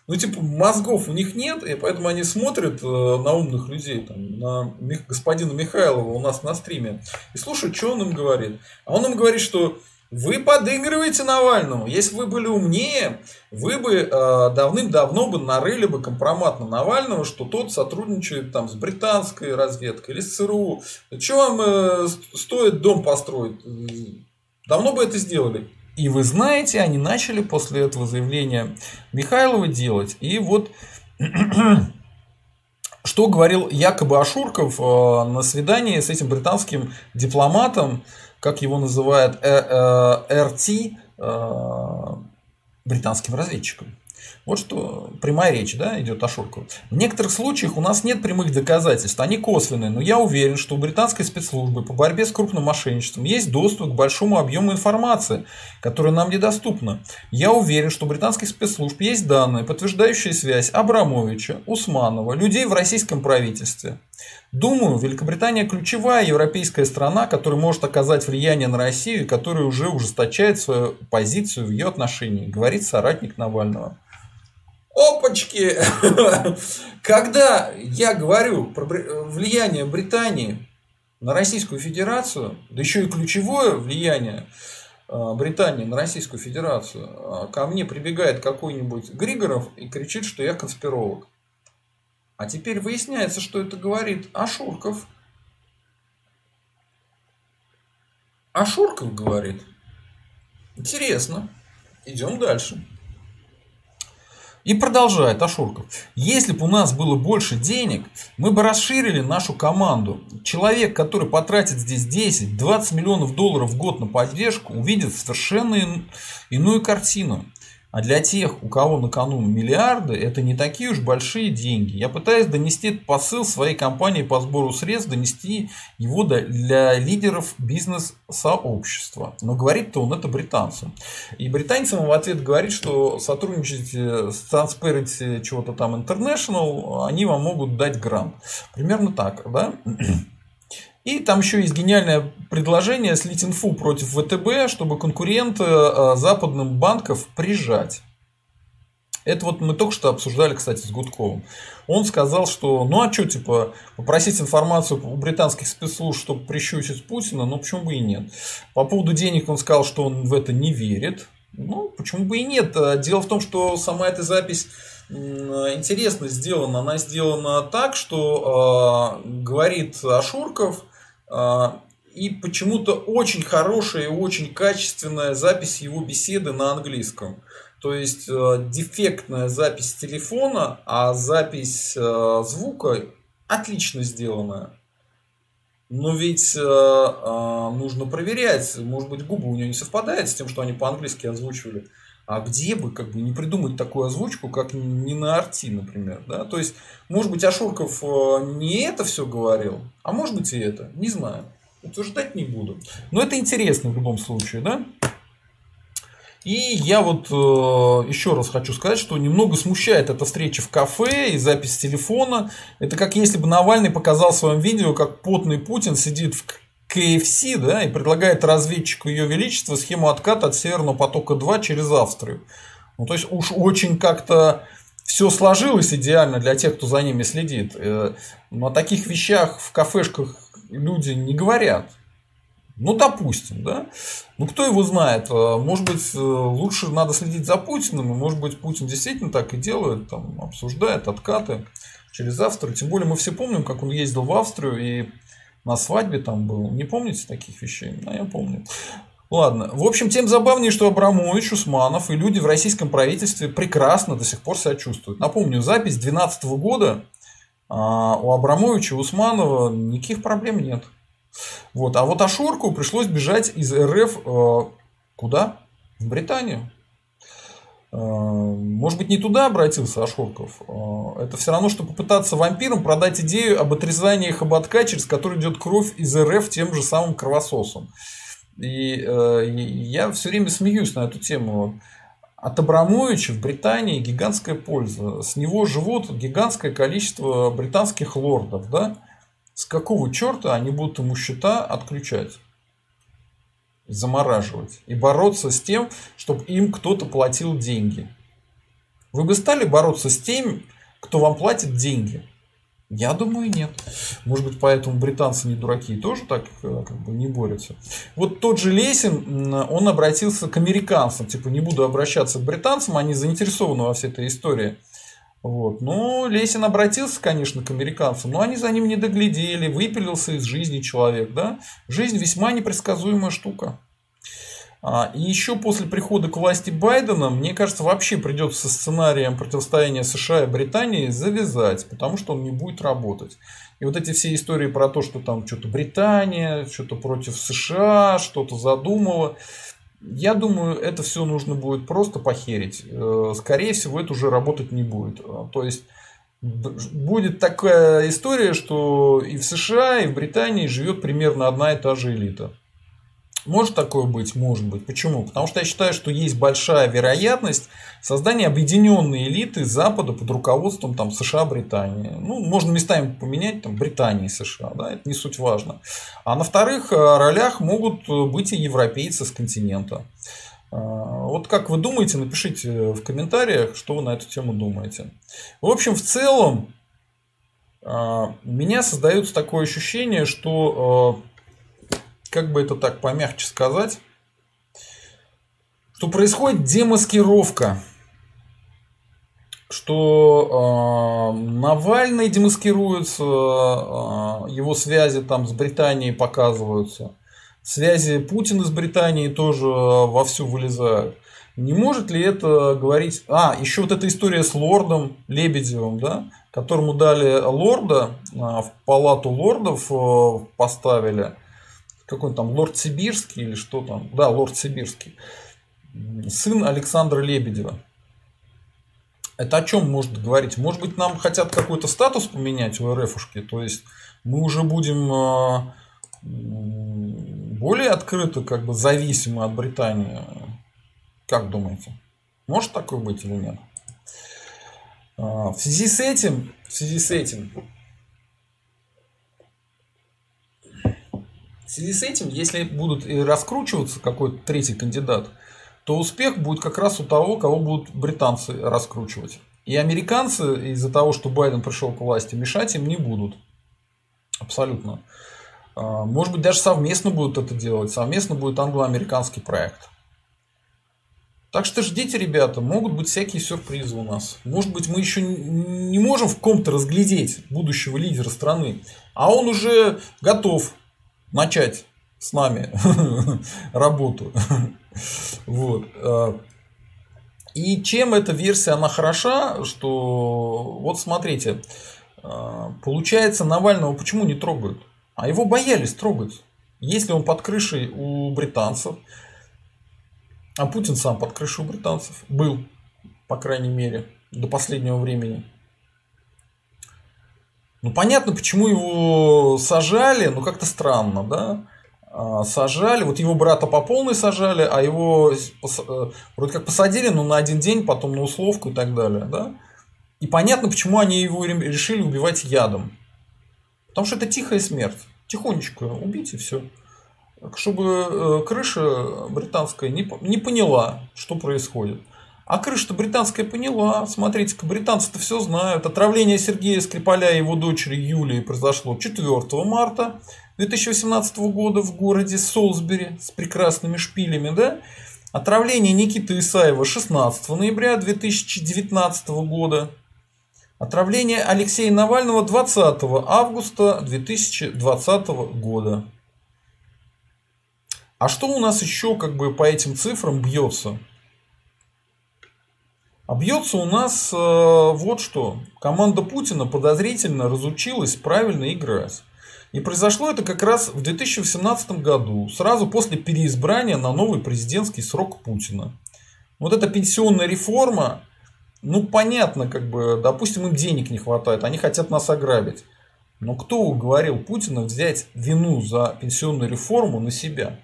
Ну, типа, мозгов у них нет, и поэтому они смотрят э, на умных людей, там, на господина Михайлова у нас на стриме, и слушают, что он им говорит. А он им говорит, что вы подыгрываете Навальному. Если вы были умнее, вы бы э, давным-давно бы нарыли бы компромат на Навального, что тот сотрудничает там с британской разведкой или с ЦРУ. Что вам э, стоит дом построить? Давно бы это сделали. И вы знаете, они начали после этого заявления Михайлова делать. И вот что говорил якобы Ашурков э, на свидании с этим британским дипломатом, как его называют, э, э, РТ, э, британским разведчиком. Вот что прямая речь да, идет о Шуркову. В некоторых случаях у нас нет прямых доказательств, они косвенные, но я уверен, что у британской спецслужбы по борьбе с крупным мошенничеством есть доступ к большому объему информации, которая нам недоступна. Я уверен, что у британских спецслужб есть данные, подтверждающие связь Абрамовича, Усманова, людей в российском правительстве. Думаю, Великобритания ключевая европейская страна, которая может оказать влияние на Россию которая уже ужесточает свою позицию в ее отношении, говорит соратник Навального. Опачки! Когда я говорю про влияние Британии на Российскую Федерацию, да еще и ключевое влияние а, Британии на Российскую Федерацию, а, ко мне прибегает какой-нибудь Григоров и кричит, что я конспиролог. А теперь выясняется, что это говорит Ашурков. Ашурков говорит. Интересно. Идем дальше. И продолжает Ашурков. Если бы у нас было больше денег, мы бы расширили нашу команду. Человек, который потратит здесь 10-20 миллионов долларов в год на поддержку, увидит совершенно иную картину. А для тех, у кого на кону миллиарды, это не такие уж большие деньги. Я пытаюсь донести этот посыл своей компании по сбору средств, донести его для лидеров бизнес-сообщества. Но говорит-то он это британцам. И британцам в ответ говорит, что сотрудничаете с Transparency чего-то там International, они вам могут дать грант. Примерно так, да? И там еще есть гениальное предложение слить инфу против ВТБ, чтобы конкуренты э, западным банков прижать. Это вот мы только что обсуждали, кстати, с Гудковым. Он сказал, что ну а что, типа, попросить информацию у британских спецслужб, чтобы прищучить Путина, ну почему бы и нет. По поводу денег он сказал, что он в это не верит. Ну, почему бы и нет. Дело в том, что сама эта запись интересно сделана. Она сделана так, что э, говорит Ашурков, и почему-то очень хорошая и очень качественная запись его беседы на английском. То есть э, дефектная запись телефона, а запись э, звука отлично сделанная. Но ведь э, нужно проверять, может быть, губы у него не совпадают с тем, что они по-английски озвучивали. А где бы как бы не придумать такую озвучку, как не на арти, например. Да? То есть, может быть, Ашурков э, не это все говорил, а может быть и это. Не знаю. Утверждать не буду. Но это интересно в любом случае, да? И я вот э, еще раз хочу сказать, что немного смущает эта встреча в кафе и запись телефона. Это как если бы Навальный показал в своем видео, как потный Путин сидит в KFC, да, и предлагает разведчику Ее Величества схему отката от Северного потока-2 через Австрию. Ну, то есть уж очень как-то все сложилось идеально для тех, кто за ними следит. Э, но о таких вещах в кафешках люди не говорят. Ну, допустим, да. Ну, кто его знает? А, может быть, э, лучше надо следить за Путиным, и, может быть, Путин действительно так и делает, там, обсуждает откаты через Австрию. Тем более, мы все помним, как он ездил в Австрию и на свадьбе там был. Не помните таких вещей? А я помню. Ладно. В общем, тем забавнее, что Абрамович, Усманов и люди в российском правительстве прекрасно до сих пор себя чувствуют. Напомню, запись 2012 года а у Абрамовича Усманова никаких проблем нет. Вот. А вот Ашурку пришлось бежать из РФ э, куда? В Британию. Э, может быть, не туда обратился Ашурков. Э, это все равно, что попытаться вампирам продать идею об отрезании хоботка, через который идет кровь из РФ тем же самым кровососом. И я все время смеюсь на эту тему. От Абрамовича в Британии гигантская польза. С него живут гигантское количество британских лордов. Да? С какого черта они будут ему счета отключать? Замораживать. И бороться с тем, чтобы им кто-то платил деньги. Вы бы стали бороться с тем, кто вам платит деньги? Я думаю, нет. Может быть, поэтому британцы не дураки и тоже так э, как бы не борются. Вот тот же Лесин, он обратился к американцам. Типа, не буду обращаться к британцам, они заинтересованы во всей этой истории. Вот. Ну, Лесин обратился, конечно, к американцам, но они за ним не доглядели, выпилился из жизни человек. Да? Жизнь весьма непредсказуемая штука. А, и еще после прихода к власти Байдена, мне кажется, вообще придется со сценарием противостояния США и Британии завязать, потому что он не будет работать. И вот эти все истории про то, что там что-то Британия, что-то против США, что-то задумала, я думаю, это все нужно будет просто похерить. Э, скорее всего, это уже работать не будет. Э, то есть будет такая история, что и в США, и в Британии живет примерно одна и та же элита. Может такое быть? Может быть. Почему? Потому что я считаю, что есть большая вероятность создания объединенной элиты Запада под руководством там, США, Британии. Ну, можно местами поменять там, Британии и США, да, это не суть важно. А на вторых э, ролях могут быть и европейцы с континента. Э, вот как вы думаете, напишите в комментариях, что вы на эту тему думаете. В общем, в целом, э, у меня создается такое ощущение, что как бы это так помягче сказать, что происходит демаскировка, что э, Навальный демаскируется, э, его связи там с Британией показываются, связи Путина с Британией тоже вовсю вылезают. Не может ли это говорить... А, еще вот эта история с лордом Лебедевым, да, которому дали лорда, в палату лордов э, поставили – какой там лорд Сибирский или что там, да, лорд Сибирский, сын Александра Лебедева. Это о чем может говорить? Может быть, нам хотят какой-то статус поменять у РФушки, то есть мы уже будем а, более открыто, как бы зависимы от Британии. Как думаете? Может такое быть или нет? А, в связи с этим, в связи с этим В связи с этим, если будут раскручиваться какой-то третий кандидат, то успех будет как раз у того, кого будут британцы раскручивать. И американцы из-за того, что Байден пришел к власти, мешать им не будут. Абсолютно. А, может быть, даже совместно будут это делать. Совместно будет англо-американский проект. Так что ждите, ребята, могут быть всякие сюрпризы у нас. Может быть, мы еще не можем в ком-то разглядеть будущего лидера страны, а он уже готов начать с нами работу. вот. Э, и чем эта версия, она хороша, что вот смотрите, э, получается Навального почему не трогают? А его боялись трогать. Если он под крышей у британцев, а Путин сам под крышей у британцев был, по крайней мере, до последнего времени. Ну, понятно, почему его сажали, ну, как-то странно, да? А, сажали, вот его брата по полной сажали, а его э, вроде как посадили, но на один день, потом на условку и так далее, да? И понятно, почему они его решили убивать ядом. Потому что это тихая смерть. Тихонечко убить и все. Чтобы э, крыша британская не поняла, что происходит. А крыша-то британская поняла. Смотрите-ка, британцы-то все знают. Отравление Сергея Скрипаля и его дочери Юлии произошло 4 марта 2018 года в городе Солсбери с прекрасными шпилями, да? Отравление Никиты Исаева 16 ноября 2019 года. Отравление Алексея Навального 20 августа 2020 года. А что у нас еще как бы по этим цифрам бьется? А бьется у нас э, вот что. Команда Путина подозрительно разучилась правильно играть. И произошло это как раз в 2018 году, сразу после переизбрания на новый президентский срок Путина. Вот эта пенсионная реформа, ну, понятно, как бы, допустим, им денег не хватает, они хотят нас ограбить. Но кто уговорил Путина взять вину за пенсионную реформу на себя?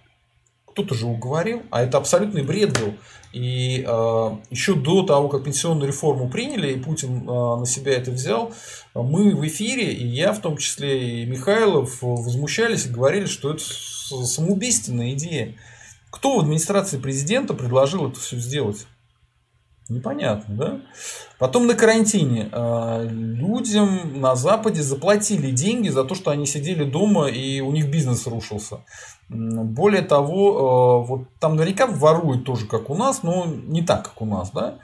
Кто-то же уговорил, а это абсолютный бред был. И э, еще до того, как пенсионную реформу приняли, и Путин э, на себя это взял, мы в эфире, и я в том числе, и Михайлов, возмущались и говорили, что это самоубийственная идея. Кто в администрации президента предложил это все сделать? Непонятно, да? Потом на карантине э, людям на Западе заплатили деньги за то, что они сидели дома и у них бизнес рушился. Более того, э, вот там наверняка воруют тоже, как у нас, но не так, как у нас, да?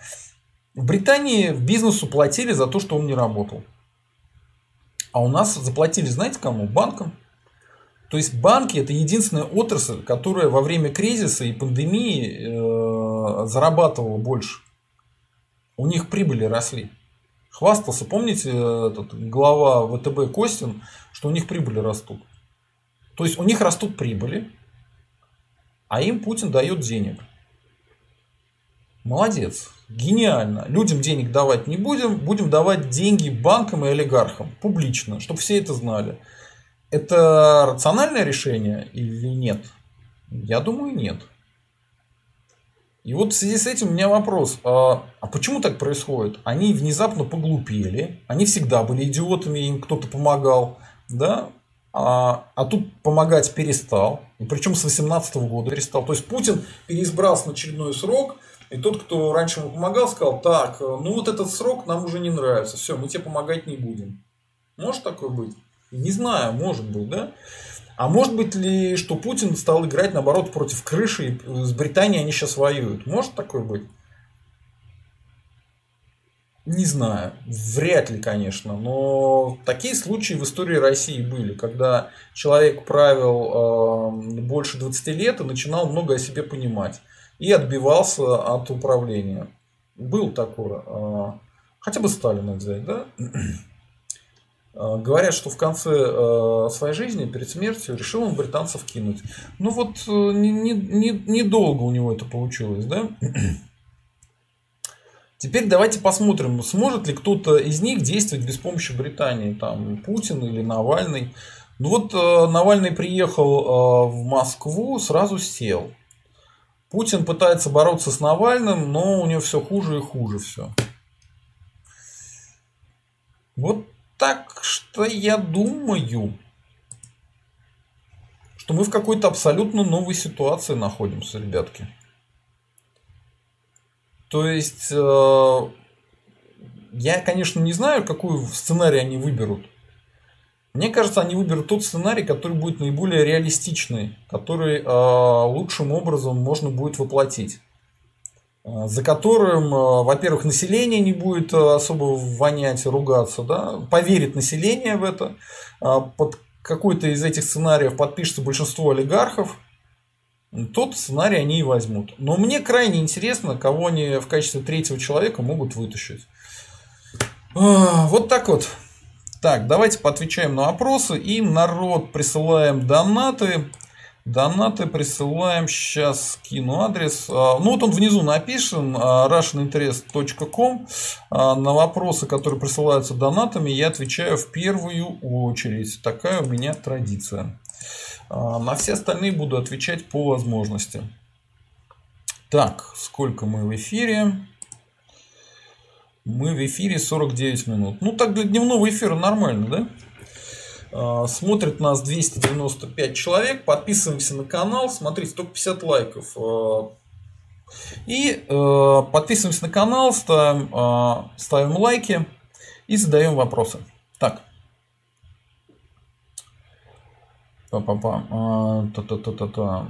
В Британии бизнесу платили за то, что он не работал. А у нас заплатили, знаете кому? Банкам. То есть банки это единственная отрасль, которая во время кризиса и пандемии э, зарабатывала больше у них прибыли росли. Хвастался, помните, этот глава ВТБ Костин, что у них прибыли растут. То есть у них растут прибыли, а им Путин дает денег. Молодец, гениально. Людям денег давать не будем, будем давать деньги банкам и олигархам публично, чтобы все это знали. Это рациональное решение или нет? Я думаю, нет. И вот в связи с этим у меня вопрос. А, а почему так происходит? Они внезапно поглупели. Они всегда были идиотами, им кто-то помогал. Да? А, а тут помогать перестал. И причем с 18 года перестал. То есть Путин переизбрался на очередной срок. И тот, кто раньше ему помогал, сказал, так, ну вот этот срок нам уже не нравится. Все, мы тебе помогать не будем. Может такое быть? Не знаю, может быть, да? А может быть ли, что Путин стал играть, наоборот, против крыши, и с Британией они сейчас воюют? Может такое быть? Не знаю, вряд ли, конечно, но такие случаи в истории России были, когда человек правил э, больше 20 лет и начинал много о себе понимать и отбивался от управления. Был такое. Э, хотя бы Сталина взять, да? Э, говорят, что в конце э, своей жизни, перед смертью, решил он британцев кинуть. Ну вот э, недолго не, не, не у него это получилось, да? Теперь давайте посмотрим, сможет ли кто-то из них действовать без помощи Британии, там Путин или Навальный. Ну вот Навальный приехал в Москву, сразу сел. Путин пытается бороться с Навальным, но у него все хуже и хуже все. Вот так что я думаю, что мы в какой-то абсолютно новой ситуации находимся, ребятки. То есть, э, я, конечно, не знаю, какой сценарий они выберут. Мне кажется, они выберут тот сценарий, который будет наиболее реалистичный, который э, лучшим образом можно будет воплотить. Э, за которым, во-первых, население не будет особо вонять, ругаться, да, поверит население в это, под какой-то из этих сценариев подпишется большинство олигархов, тот сценарий они и возьмут. Но мне крайне интересно, кого они в качестве третьего человека могут вытащить. Вот так вот. Так, давайте поотвечаем на вопросы. Им народ присылаем донаты. Донаты присылаем, сейчас скину адрес. А, ну вот он внизу написан, а, russianinterest.com. А, на вопросы, которые присылаются донатами, я отвечаю в первую очередь. Такая у меня традиция. На все остальные буду отвечать по возможности. Так, сколько мы в эфире? Мы в эфире 49 минут. Ну так для дневного эфира нормально, да? А, смотрит нас 295 человек. Подписываемся на канал. Смотрите, только 50 лайков. А, и э, подписываемся на канал, ставим, а, ставим лайки и задаем вопросы. Так. Па-па-па. А, та-та-та-та-та.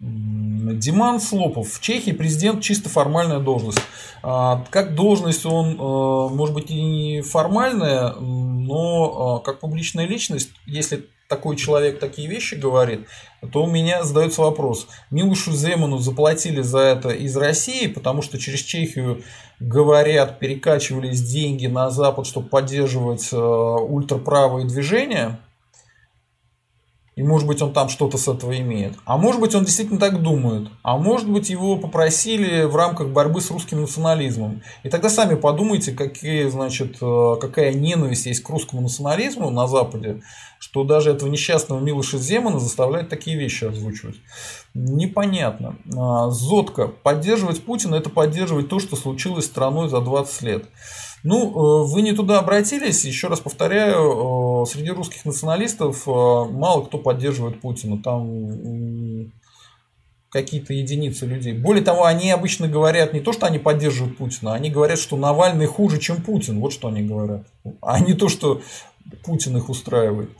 Диман Слопов. В Чехии президент чисто формальная должность. А, как должность он, э, может быть, и не формальная, но как публичная личность, если такой человек такие вещи говорит, то у меня задается вопрос. Милушу Земану заплатили за это из России, потому что через Чехию, говорят, перекачивались деньги на Запад, чтобы поддерживать э, ультраправые движения – и может быть он там что-то с этого имеет. А может быть он действительно так думает. А может быть его попросили в рамках борьбы с русским национализмом. И тогда сами подумайте, какие, значит, э, какая ненависть есть к русскому национализму на Западе, что даже этого несчастного Милоша Земана заставляет такие вещи озвучивать. Непонятно. А, Зодка. Поддерживать Путина – это поддерживать то, что случилось с страной за 20 лет. Ну, э, вы не туда обратились, еще раз повторяю, э, среди русских националистов э, мало кто поддерживает Путина, там какие-то единицы людей. Более того, они обычно говорят не то, что они поддерживают Путина, они говорят, что Навальный хуже, чем Путин, вот что они говорят, а не то, что Путин их устраивает.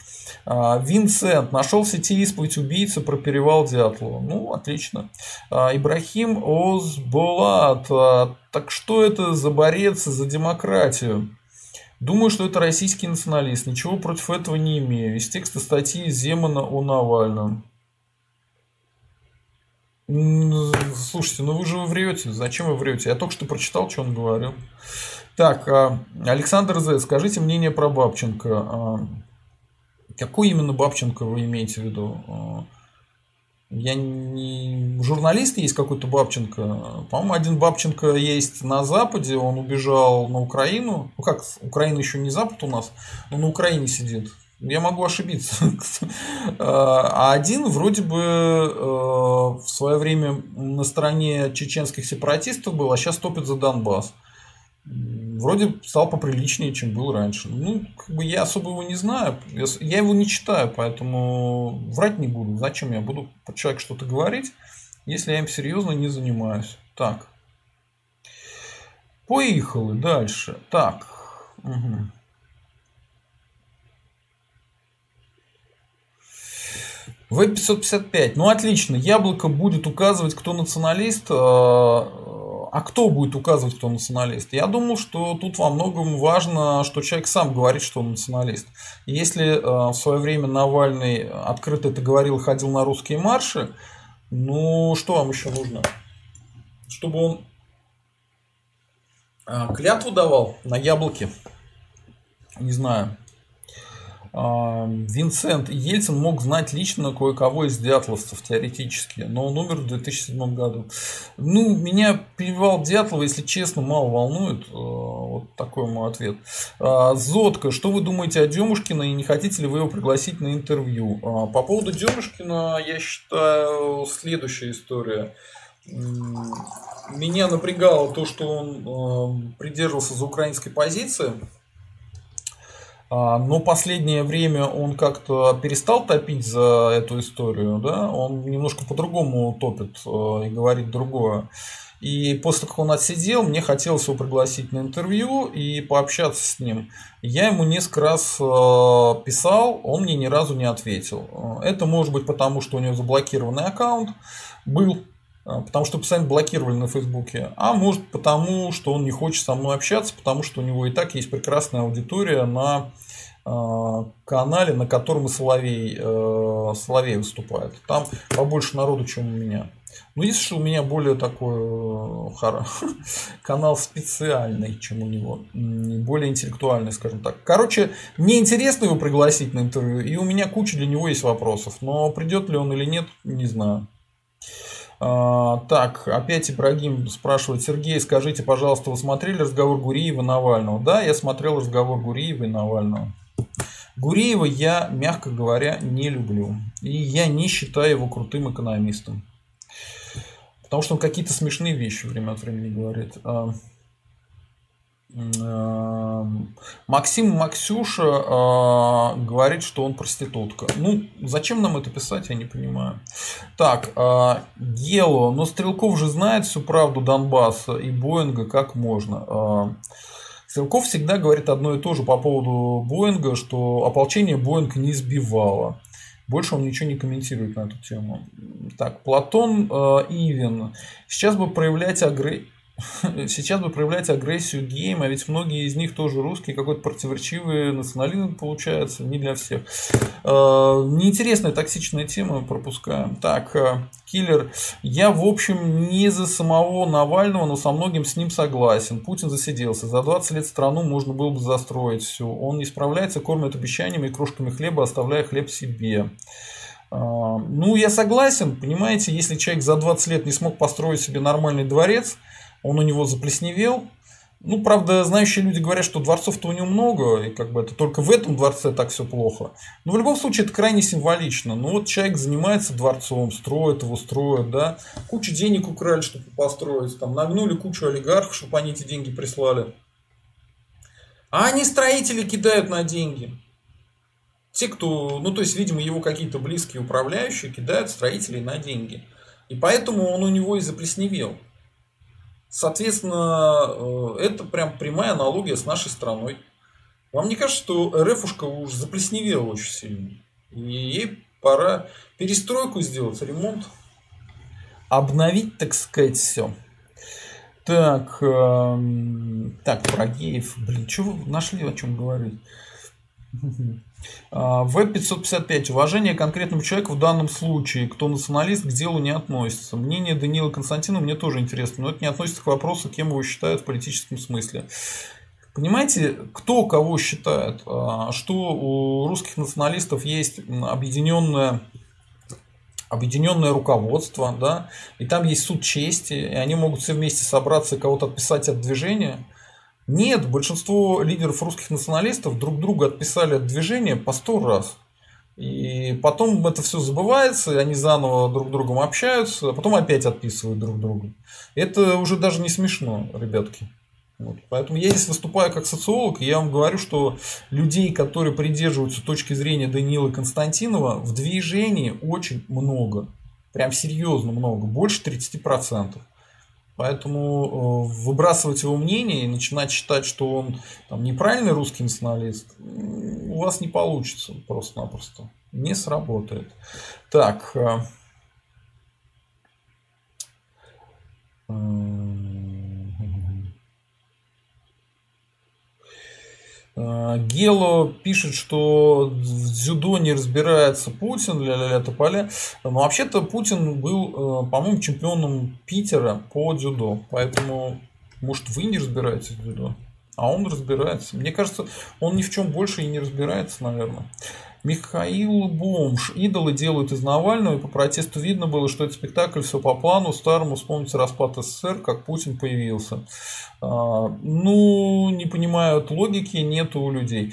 А, Винсент нашел в сети исповедь убийцы про перевал Дятлова. Ну, отлично. А, Ибрахим Озболат. А, так что это за борец за демократию? Думаю, что это российский националист. Ничего против этого не имею. Из текста статьи Земана о Навальном. Слушайте, ну вы же врете. Зачем вы врете? Я только что прочитал, что он говорил. Так, Александр З, скажите мнение про Бабченко. Какой именно Бабченко вы имеете в виду? А, я не... Журналист есть какой-то Бабченко. По-моему, один Бабченко есть на Западе, он убежал на Украину. Ну как, Украина еще не Запад у нас, но на Украине сидит. Я могу ошибиться. А один вроде бы э, в свое время на стороне чеченских сепаратистов был, а сейчас топит за Донбасс вроде стал поприличнее, чем был раньше. Ну, как бы я особо его не знаю, я его не читаю, поэтому врать не буду. Зачем я буду про человека что-то говорить, если я им серьезно не занимаюсь. Так. Поехали дальше. Так. Угу. В555. Ну, отлично. Яблоко будет указывать, кто националист. А, кто будет указывать, кто националист? Я думал, что тут во многом важно, что человек сам говорит, что он националист. если э, в свое время Навальный открыто это говорил, ходил на русские марши, ну что вам еще нужно? Чтобы он э, клятву давал на яблоке. Не знаю. Винсент Ельцин мог знать лично кое-кого из дятловцев теоретически, но он умер в 2007 году. Ну, меня плевал Дятлова, если честно, мало волнует. Э, вот такой мой ответ. А, Зодка, что вы думаете о Демушкина и не хотите ли вы его пригласить на интервью? А, по поводу Демушкина, я считаю, следующая история. Меня напрягало то, что он придерживался за украинской позиции а, но последнее время он как-то перестал топить за эту историю, да, он немножко по-другому топит э, и говорит другое. И после того, как он отсидел, мне хотелось его пригласить на интервью и пообщаться с ним. Я ему несколько раз э, писал, он мне ни разу не ответил. Это может быть потому, что у него заблокированный аккаунт был, э, потому что постоянно блокировали на Фейсбуке, а может потому, что он не хочет со мной общаться, потому что у него и так есть прекрасная аудитория на Э, канале, на котором и Соловей, э, Соловей выступает. Там побольше народу, чем у меня. Ну, есть, что у меня более такой э, канал специальный, чем у него. Более интеллектуальный, скажем так. Короче, мне интересно его пригласить на интервью, и у меня куча для него есть вопросов. Но придет ли он или нет, не знаю. А, так, опять Ибрагим спрашивает, Сергей, скажите, пожалуйста, вы смотрели разговор Гуриева и Навального? Да, я смотрел разговор Гуриева и Навального. Гуреева я, мягко говоря, не люблю. И я не считаю его крутым экономистом. Потому что он какие-то смешные вещи время от времени говорит. А, Максим Максюша э, говорит, что он проститутка. Ну, зачем нам это писать, я не понимаю. Так, э, Гело, но Стрелков же знает всю правду Донбасса и Боинга, как можно. Э, Стрелков всегда говорит одно и то же по поводу Боинга, что ополчение Боинг не сбивало. Больше он ничего не комментирует на эту тему. Так, Платон э, Ивин. Сейчас бы проявлять агрессию сейчас бы проявлять агрессию к геям, а ведь многие из них тоже русские, какой-то противоречивый национализм получается, не для всех. Э, неинтересная токсичная тема, пропускаем. Так, э, Киллер, я в общем не за самого Навального, но со многим с ним согласен. Путин засиделся. За 20 лет страну можно было бы застроить все. Он не справляется, кормит обещаниями и крошками хлеба, оставляя хлеб себе. Э, ну, я согласен, понимаете, если человек за 20 лет не смог построить себе нормальный дворец, он у него заплесневел. Ну, правда, знающие люди говорят, что дворцов-то у него много, и как бы это только в этом дворце так все плохо. Но в любом случае это крайне символично. Ну вот человек занимается дворцом, строит его, строит, да. Кучу денег украли, чтобы построить. Там нагнули кучу олигархов, чтобы они эти деньги прислали. А они строители кидают на деньги. Те, кто, ну то есть, видимо, его какие-то близкие управляющие кидают строителей на деньги. И поэтому он у него и заплесневел. Соответственно, э, это прям прямая аналогия с нашей страной. Вам не кажется, что РФушка уж заплесневела очень сильно? И ей пора перестройку сделать, ремонт. Обновить, так сказать, все. Так, э, так, про геев. Блин, что вы нашли, о чем говорить? А, В-555. Уважение конкретному человеку в данном случае, кто националист, к делу не относится. Мнение Данила Константинова мне тоже интересно, но это не относится к вопросу, кем его считают в политическом смысле. Понимаете, кто кого считает? А, что у русских националистов есть объединенное объединенное руководство, да, и там есть суд чести, и они могут все вместе собраться и кого-то отписать от движения – нет, большинство лидеров русских националистов друг друга отписали от движения по сто раз. И потом это все забывается, и они заново друг с другом общаются, а потом опять отписывают друг друга. Это уже даже не смешно, ребятки. Вот. Поэтому я здесь выступаю как социолог, и я вам говорю, что людей, которые придерживаются точки зрения Даниила Константинова, в движении очень много. Прям серьезно много, больше 30%. Поэтому э, выбрасывать его мнение и начинать считать, что он там, неправильный русский националист, у вас не получится просто-напросто. Не сработает. Так. Э, Гело пишет, что в дзюдо не разбирается Путин, ля-ля-ля тополя. Но вообще-то Путин был, э, по-моему, чемпионом Питера по дзюдо. Поэтому, может, вы не разбираетесь в дзюдо? А он разбирается. Мне кажется, он ни в чем больше и не разбирается, наверное. Михаил Бомж. Идолы делают из Навального, и по протесту видно было, что это спектакль все по плану. Старому вспомнится распад СССР, как Путин появился. А, ну, не понимают логики, нету у людей.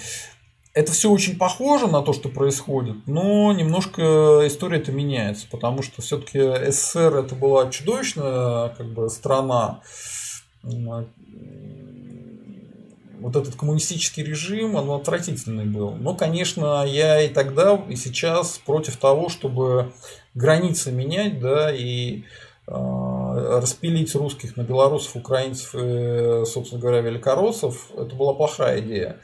Это все очень похоже на то, что происходит, но немножко история это меняется, потому что все-таки СССР это была чудовищная как бы, страна, вот этот коммунистический режим, он отвратительный был. Но, конечно, я и тогда, и сейчас против того, чтобы границы менять, да, и э, распилить русских на белорусов, украинцев и, собственно говоря, великороссов, это была плохая идея.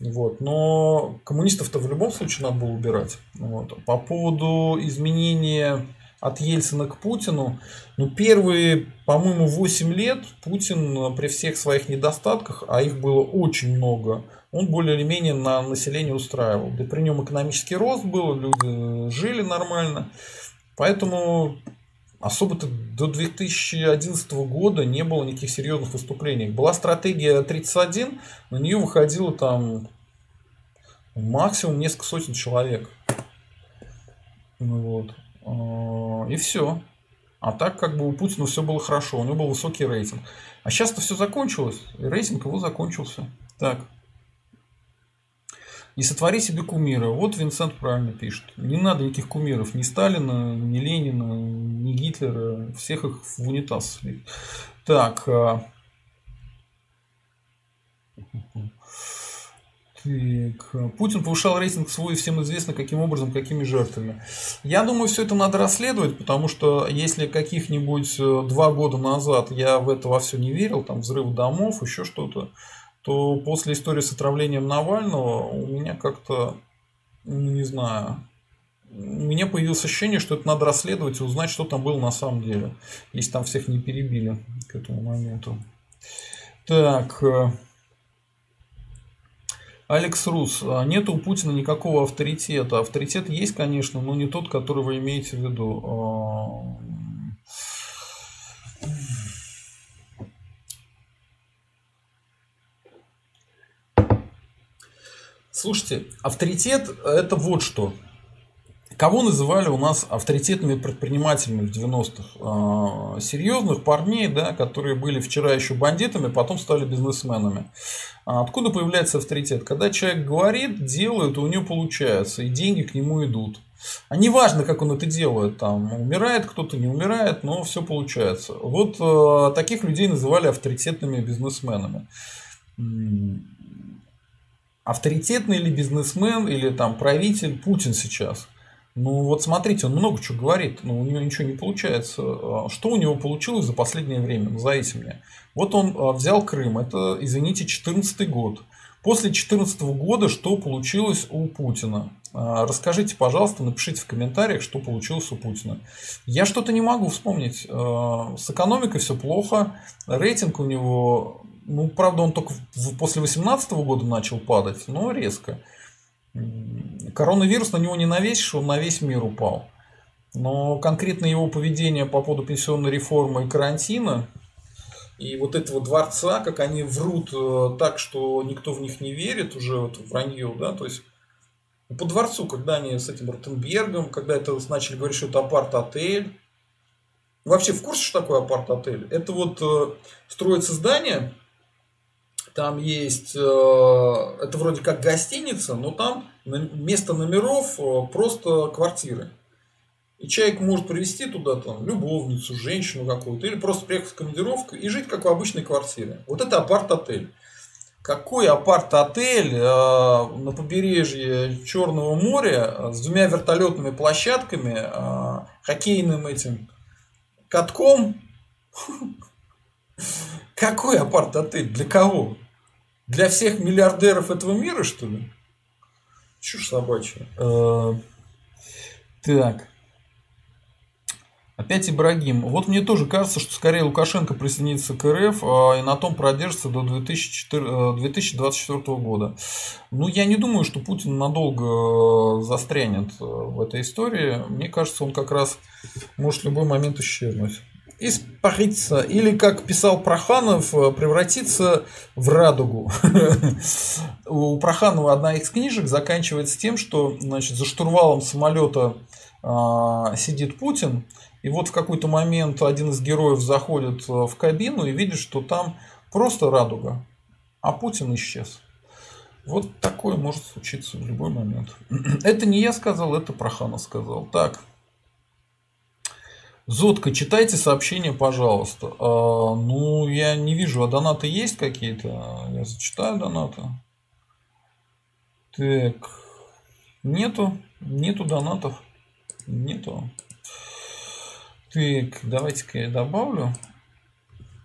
Вот. Но коммунистов-то в любом случае надо было убирать. Вот. По поводу изменения от Ельцина к Путину. Ну, первые, по-моему, 8 лет Путин э, при всех своих недостатках, а их было очень много, он более или менее на население устраивал. Да при нем экономический рост был, люди жили нормально. Поэтому особо-то до 2011 года не было никаких серьезных выступлений. Была стратегия 31, на нее выходило там максимум несколько сотен человек. Ну вот. А, и все. А так как бы у Путина все было хорошо, у него был высокий рейтинг. А сейчас-то все закончилось, и рейтинг его закончился. Так. Не сотвори себе кумира. Вот Винсент правильно пишет. Не надо никаких кумиров. Ни Сталина, ни Ленина, ни Гитлера. Всех их в унитаз. Так. Так, Путин повышал рейтинг свой, всем известно, каким образом, какими жертвами. Я думаю, все это надо расследовать, потому что если каких-нибудь э, два года назад я в это во все не верил, там взрыв домов, еще что-то, то после истории с отравлением Навального у меня как-то, ну, не знаю, у меня появилось ощущение, что это надо расследовать и узнать, что там было на самом деле, если там всех не перебили к этому моменту. Так, э, Алекс Рус, а нет у Путина никакого авторитета. Авторитет есть, конечно, но не тот, который вы имеете в виду. А, Слушайте, авторитет это вот что. Кого называли у нас авторитетными предпринимателями в 90-х? А, серьезных парней, да, которые были вчера еще бандитами, потом стали бизнесменами. А откуда появляется авторитет? Когда человек говорит, делает, у него получается, и деньги к нему идут. А не важно, как он это делает, там умирает кто-то, не умирает, но все получается. Вот э, таких людей называли авторитетными бизнесменами. Авторитетный ли бизнесмен или там правитель Путин сейчас? Ну вот смотрите, он много чего говорит, но у него ничего не получается. А что у него получилось за последнее время? Назовите мне. Вот он а, взял Крым, это, извините, 14 год. После 2014 года что получилось у Путина? А, расскажите, пожалуйста, напишите в комментариях, что получилось у Путина. Я что-то не могу вспомнить. С экономикой все плохо, рейтинг у него, ну, правда, он только после 2018 года начал падать, но резко. Коронавирус на него не навесишь, он на весь мир упал. Но конкретно его поведение по поводу пенсионной реформы и карантина, и вот этого дворца, как они врут э, так, что никто в них не верит, уже вот вранье, да, то есть по дворцу, когда они с этим Ротенбергом, когда это начали говорить, что это апарт-отель. Вообще в курсе, что такое апарт-отель? Это вот э, строится здание, там есть, э, это вроде как гостиница, но там вместо номеров э, просто квартиры. И человек может привезти туда там любовницу, женщину какую-то, или просто приехать в командировку и жить как в обычной квартире. Вот это апарт-отель. Какой апарт-отель э, на побережье Черного моря с двумя вертолетными площадками, э, хоккейным этим катком? Какой апарт-отель? Для кого? Для всех миллиардеров этого мира, что ли? Чушь собачья. Э, так. Опять Ибрагим. Вот мне тоже кажется, что скорее Лукашенко присоединится к РФ а, и на том продержится до 2004, 2024 э, года. Ну, я не думаю, что Путин надолго э, застрянет в этой истории. Мне кажется, он как раз может в любой момент исчезнуть испариться или, как писал Проханов, э, превратиться в радугу. У Проханова одна из книжек заканчивается тем, что значит, за штурвалом самолета а, сидит Путин, и вот в какой-то момент один из героев заходит э, в кабину и видит, что там просто радуга, а Путин исчез. Вот такое может случиться в любой момент. Это не я сказал, это Проханов сказал. Так. Зодка, читайте сообщения, пожалуйста. А, ну, я не вижу, а донаты есть какие-то? Я зачитаю донаты. Так, нету, нету донатов, нету. Так, давайте-ка я добавлю.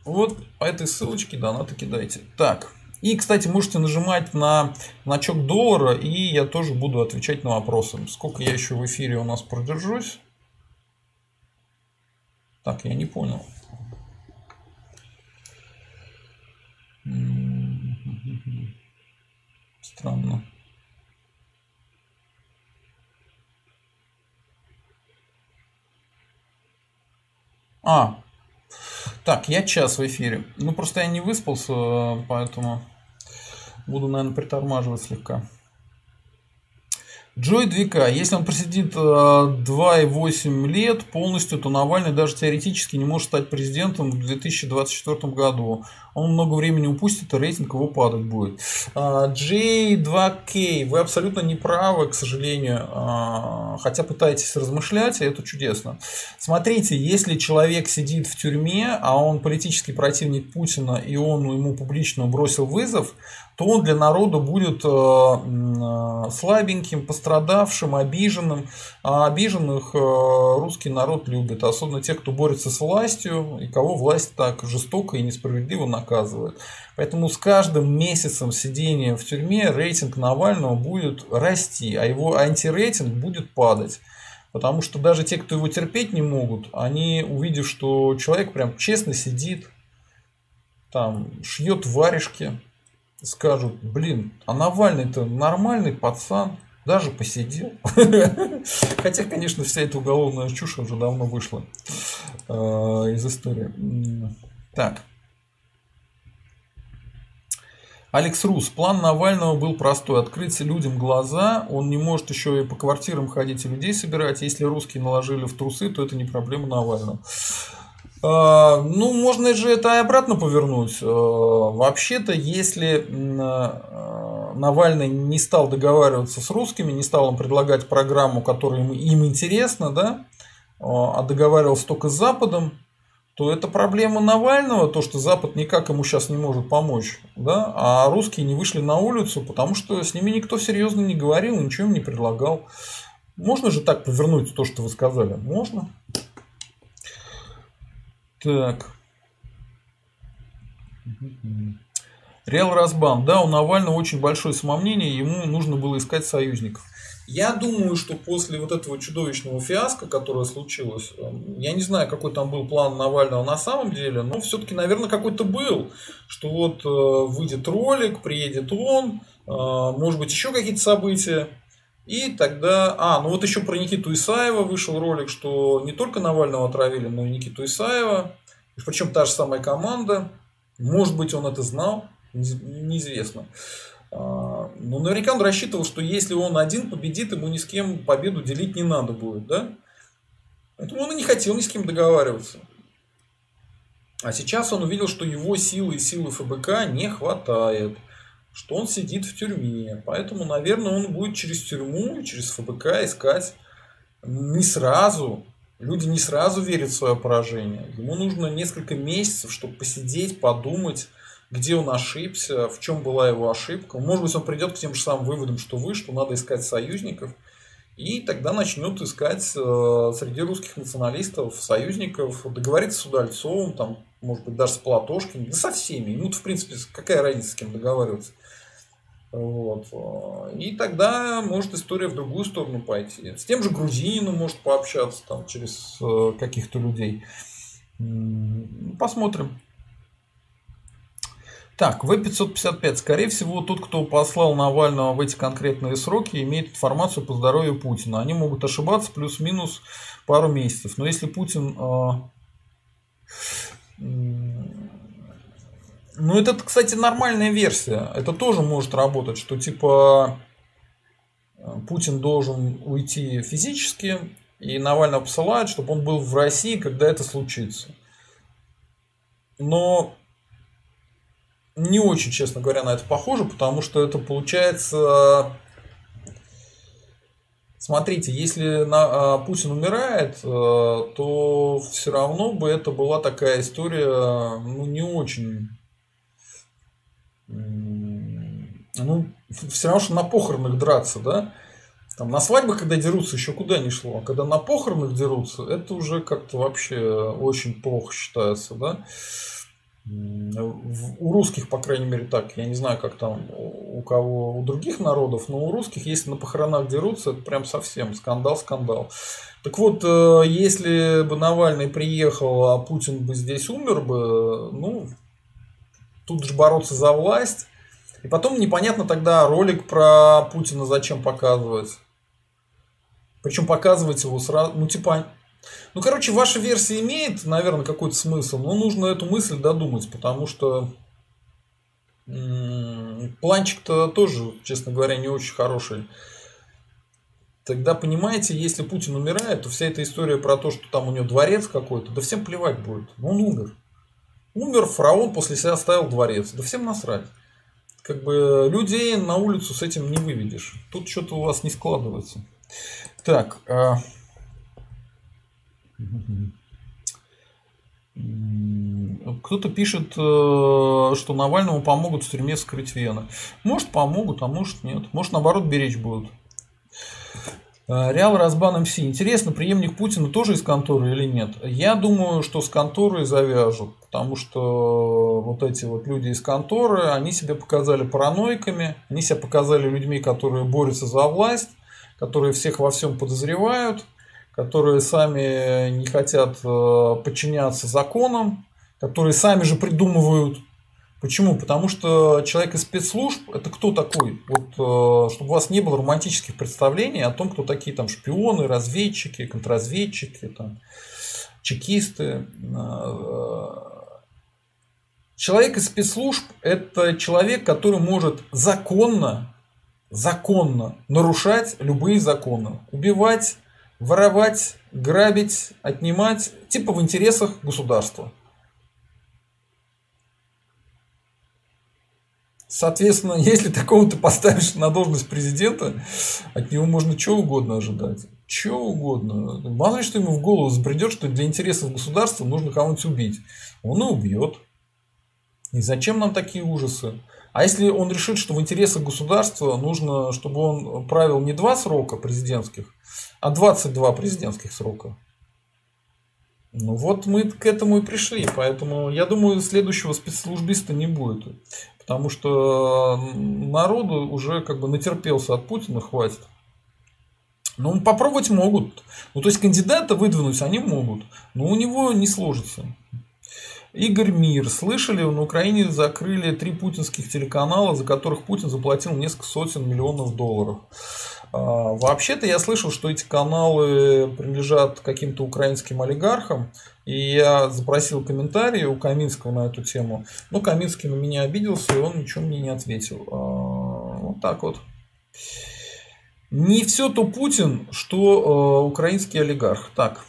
Вот по этой ссылочке донаты кидайте. Так, и, кстати, можете нажимать на значок доллара, и я тоже буду отвечать на вопросы. Сколько я еще в эфире у нас продержусь? Так, я не понял. Странно. А, так, я час в эфире. Ну, просто я не выспался, поэтому буду, наверное, притормаживать слегка. Джой 2К, если он просидит 2,8 э, лет полностью, то Навальный даже теоретически не может стать президентом в 2024 году. Он много времени упустит, и рейтинг его падать будет. J2K, а, вы абсолютно не правы, к сожалению, а, хотя пытаетесь размышлять, и это чудесно. Смотрите, если человек сидит в тюрьме, а он политический противник Путина, и он ему публично бросил вызов, то он для народа будет э, слабеньким, пострадавшим обиженным. А обиженных русский народ любит, особенно те, кто борется с властью и кого власть так жестоко и несправедливо наказывает. Поэтому с каждым месяцем сидения в тюрьме рейтинг Навального будет расти, а его антирейтинг будет падать. Потому что даже те, кто его терпеть не могут, они, увидев, что человек прям честно сидит, там, шьет варежки, скажут, блин, а Навальный-то нормальный пацан, даже посидел. Хотя, конечно, вся эта уголовная чушь уже давно вышла э, из истории. Так. Алекс Рус. План Навального был простой. Открыть людям глаза. Он не может еще и по квартирам ходить и людей собирать. Если русские наложили в трусы, то это не проблема Навального. А, ну, можно же это и обратно повернуть. А, вообще-то, если а, Навальный не стал договариваться с русскими, не стал им предлагать программу, которая им, им интересна, да, а договаривался только с Западом, то это проблема Навального, то, что Запад никак ему сейчас не может помочь, да, а русские не вышли на улицу, потому что с ними никто серьезно не говорил, ничего им не предлагал. Можно же так повернуть то, что вы сказали? Можно. Так. Реал Разбан. Да, у Навального очень большое самомнение, ему нужно было искать союзников. Я думаю, что после вот этого чудовищного фиаско, которое случилось, эм, я не знаю, какой там был план Навального на самом деле, но все-таки, наверное, какой-то был, что вот э, выйдет ролик, приедет он, э, может быть, еще какие-то события, и тогда... А, ну вот еще про Никиту Исаева вышел ролик, что не только Навального отравили, но и Никиту Исаева. Причем та же самая команда. Может быть, он это знал, неизвестно. А, но наверняка он рассчитывал, что если он один победит, ему ни с кем победу делить не надо будет, да? Поэтому он и не хотел ни с кем договариваться. А сейчас он увидел, что его силы и силы ФБК не хватает что он сидит в тюрьме. Поэтому, наверное, он будет через тюрьму, через ФБК искать не сразу. Люди не сразу верят в свое поражение. Ему нужно несколько месяцев, чтобы посидеть, подумать, где он ошибся, в чем была его ошибка. Может быть, он придет к тем же самым выводам, что вы, что надо искать союзников. И тогда начнет искать э, среди русских националистов союзников, договориться с Удальцовым, там, может быть, даже с Платошкиным, да со всеми. Ему, в принципе, какая разница, с кем договариваться. Вот. И тогда может история в другую сторону пойти. С тем же грузином может пообщаться там, через э, каких-то людей. Посмотрим. Так, В-555. Скорее всего, тот, кто послал Навального в эти конкретные сроки, имеет информацию по здоровью Путина. Они могут ошибаться плюс-минус пару месяцев. Но если Путин э, ну, это, кстати, нормальная версия. Это тоже может работать, что типа Путин должен уйти физически, и Навального посылают, чтобы он был в России, когда это случится. Но не очень, честно говоря, на это похоже, потому что это получается... Смотрите, если на, а, Путин умирает, э, то все равно бы это была такая история, ну, не очень ну, все равно, что на похоронах драться, да? Там на свадьбах, когда дерутся, еще куда не шло. А когда на похоронах дерутся, это уже как-то вообще очень плохо считается, да? У русских, по крайней мере, так. Я не знаю, как там у кого, у других народов, но у русских, если на похоронах дерутся, это прям совсем скандал-скандал. Так вот, э, если бы Навальный приехал, а Путин бы здесь умер бы, ну, тут же бороться за власть. И потом непонятно тогда ролик про Путина зачем показывать. Причем показывать его сразу, ну типа, ну короче, ваша версия имеет, наверное, какой-то смысл, но нужно эту мысль додумать, потому что планчик-то тоже, честно говоря, не очень хороший. Тогда понимаете, если Путин умирает, то вся эта история про то, что там у него дворец какой-то, да всем плевать будет. Он умер. Умер, фараон после себя оставил дворец. Да всем насрать. Как бы людей на улицу с этим не выведешь. Тут что-то у вас не складывается. Так. Кто-то пишет, э, что Навальному помогут в тюрьме скрыть вены. Может помогут, а может нет. Может наоборот беречь будут. Э, Реал Разбан МС. Интересно, преемник Путина тоже из конторы или нет? Я думаю, что с конторой завяжут, потому что вот эти вот люди из конторы, они себя показали параноиками, они себя показали людьми, которые борются за власть, которые всех во всем подозревают, которые сами не хотят э, подчиняться законам, которые сами же придумывают Почему? Потому что человек из спецслужб это кто такой? Вот, э, чтобы у вас не было романтических представлений о том, кто такие там шпионы, разведчики, контрразведчики, там, чекисты. Э, человек из спецслужб это человек, который может законно, законно нарушать любые законы. Убивать, воровать, грабить, отнимать, типа в интересах государства. Соответственно, если такого ты поставишь на должность президента, от него можно чего угодно ожидать. Чего угодно. Мало ли, что ему в голову забредет, что для интересов государства нужно кого-нибудь убить. Он и убьет. И зачем нам такие ужасы? А если он решит, что в интересах государства нужно, чтобы он правил не два срока президентских, а 22 президентских срока? Ну вот мы к этому и пришли. Поэтому я думаю, следующего спецслужбиста не будет. Потому что народу уже как бы натерпелся от Путина, хватит. Ну, попробовать могут. Ну, то есть кандидата выдвинуть они могут, но у него не сложится. Игорь Мир. Слышали, на Украине закрыли три путинских телеканала, за которых Путин заплатил несколько сотен миллионов долларов. А, вообще-то я слышал, что эти каналы принадлежат каким-то украинским олигархам, и я запросил комментарии у Каминского на эту тему. Но Каминский на меня обиделся, и он ничего мне не ответил. А, вот так вот. Не все то Путин, что э, украинский олигарх. Так.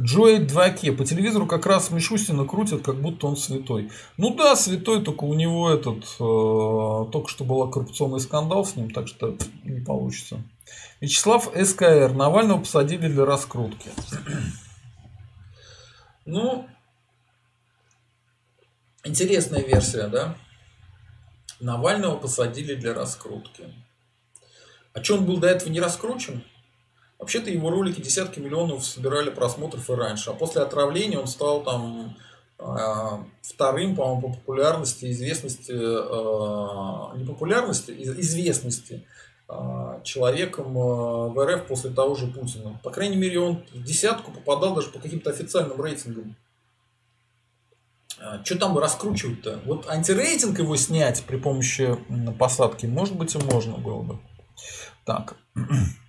Джои Дваке. По телевизору как раз Мишустина крутят, как будто он святой. Ну да, святой, только у него этот... Э, только что был коррупционный скандал с ним, так что не получится. Вячеслав СКР. Навального посадили для раскрутки. Ну, интересная версия, да? Навального посадили для раскрутки. А что он был до этого не раскручен? Вообще-то его ролики десятки миллионов собирали просмотров и раньше. А после отравления он стал там а, вторым, по-моему, по популярности, известности, а, не популярности, известности а, человеком в РФ после того же Путина. По крайней мере, он в десятку попадал даже по каким-то официальным рейтингам. Что там раскручивать-то? Вот антирейтинг его снять при помощи посадки, может быть, и можно было бы. Так.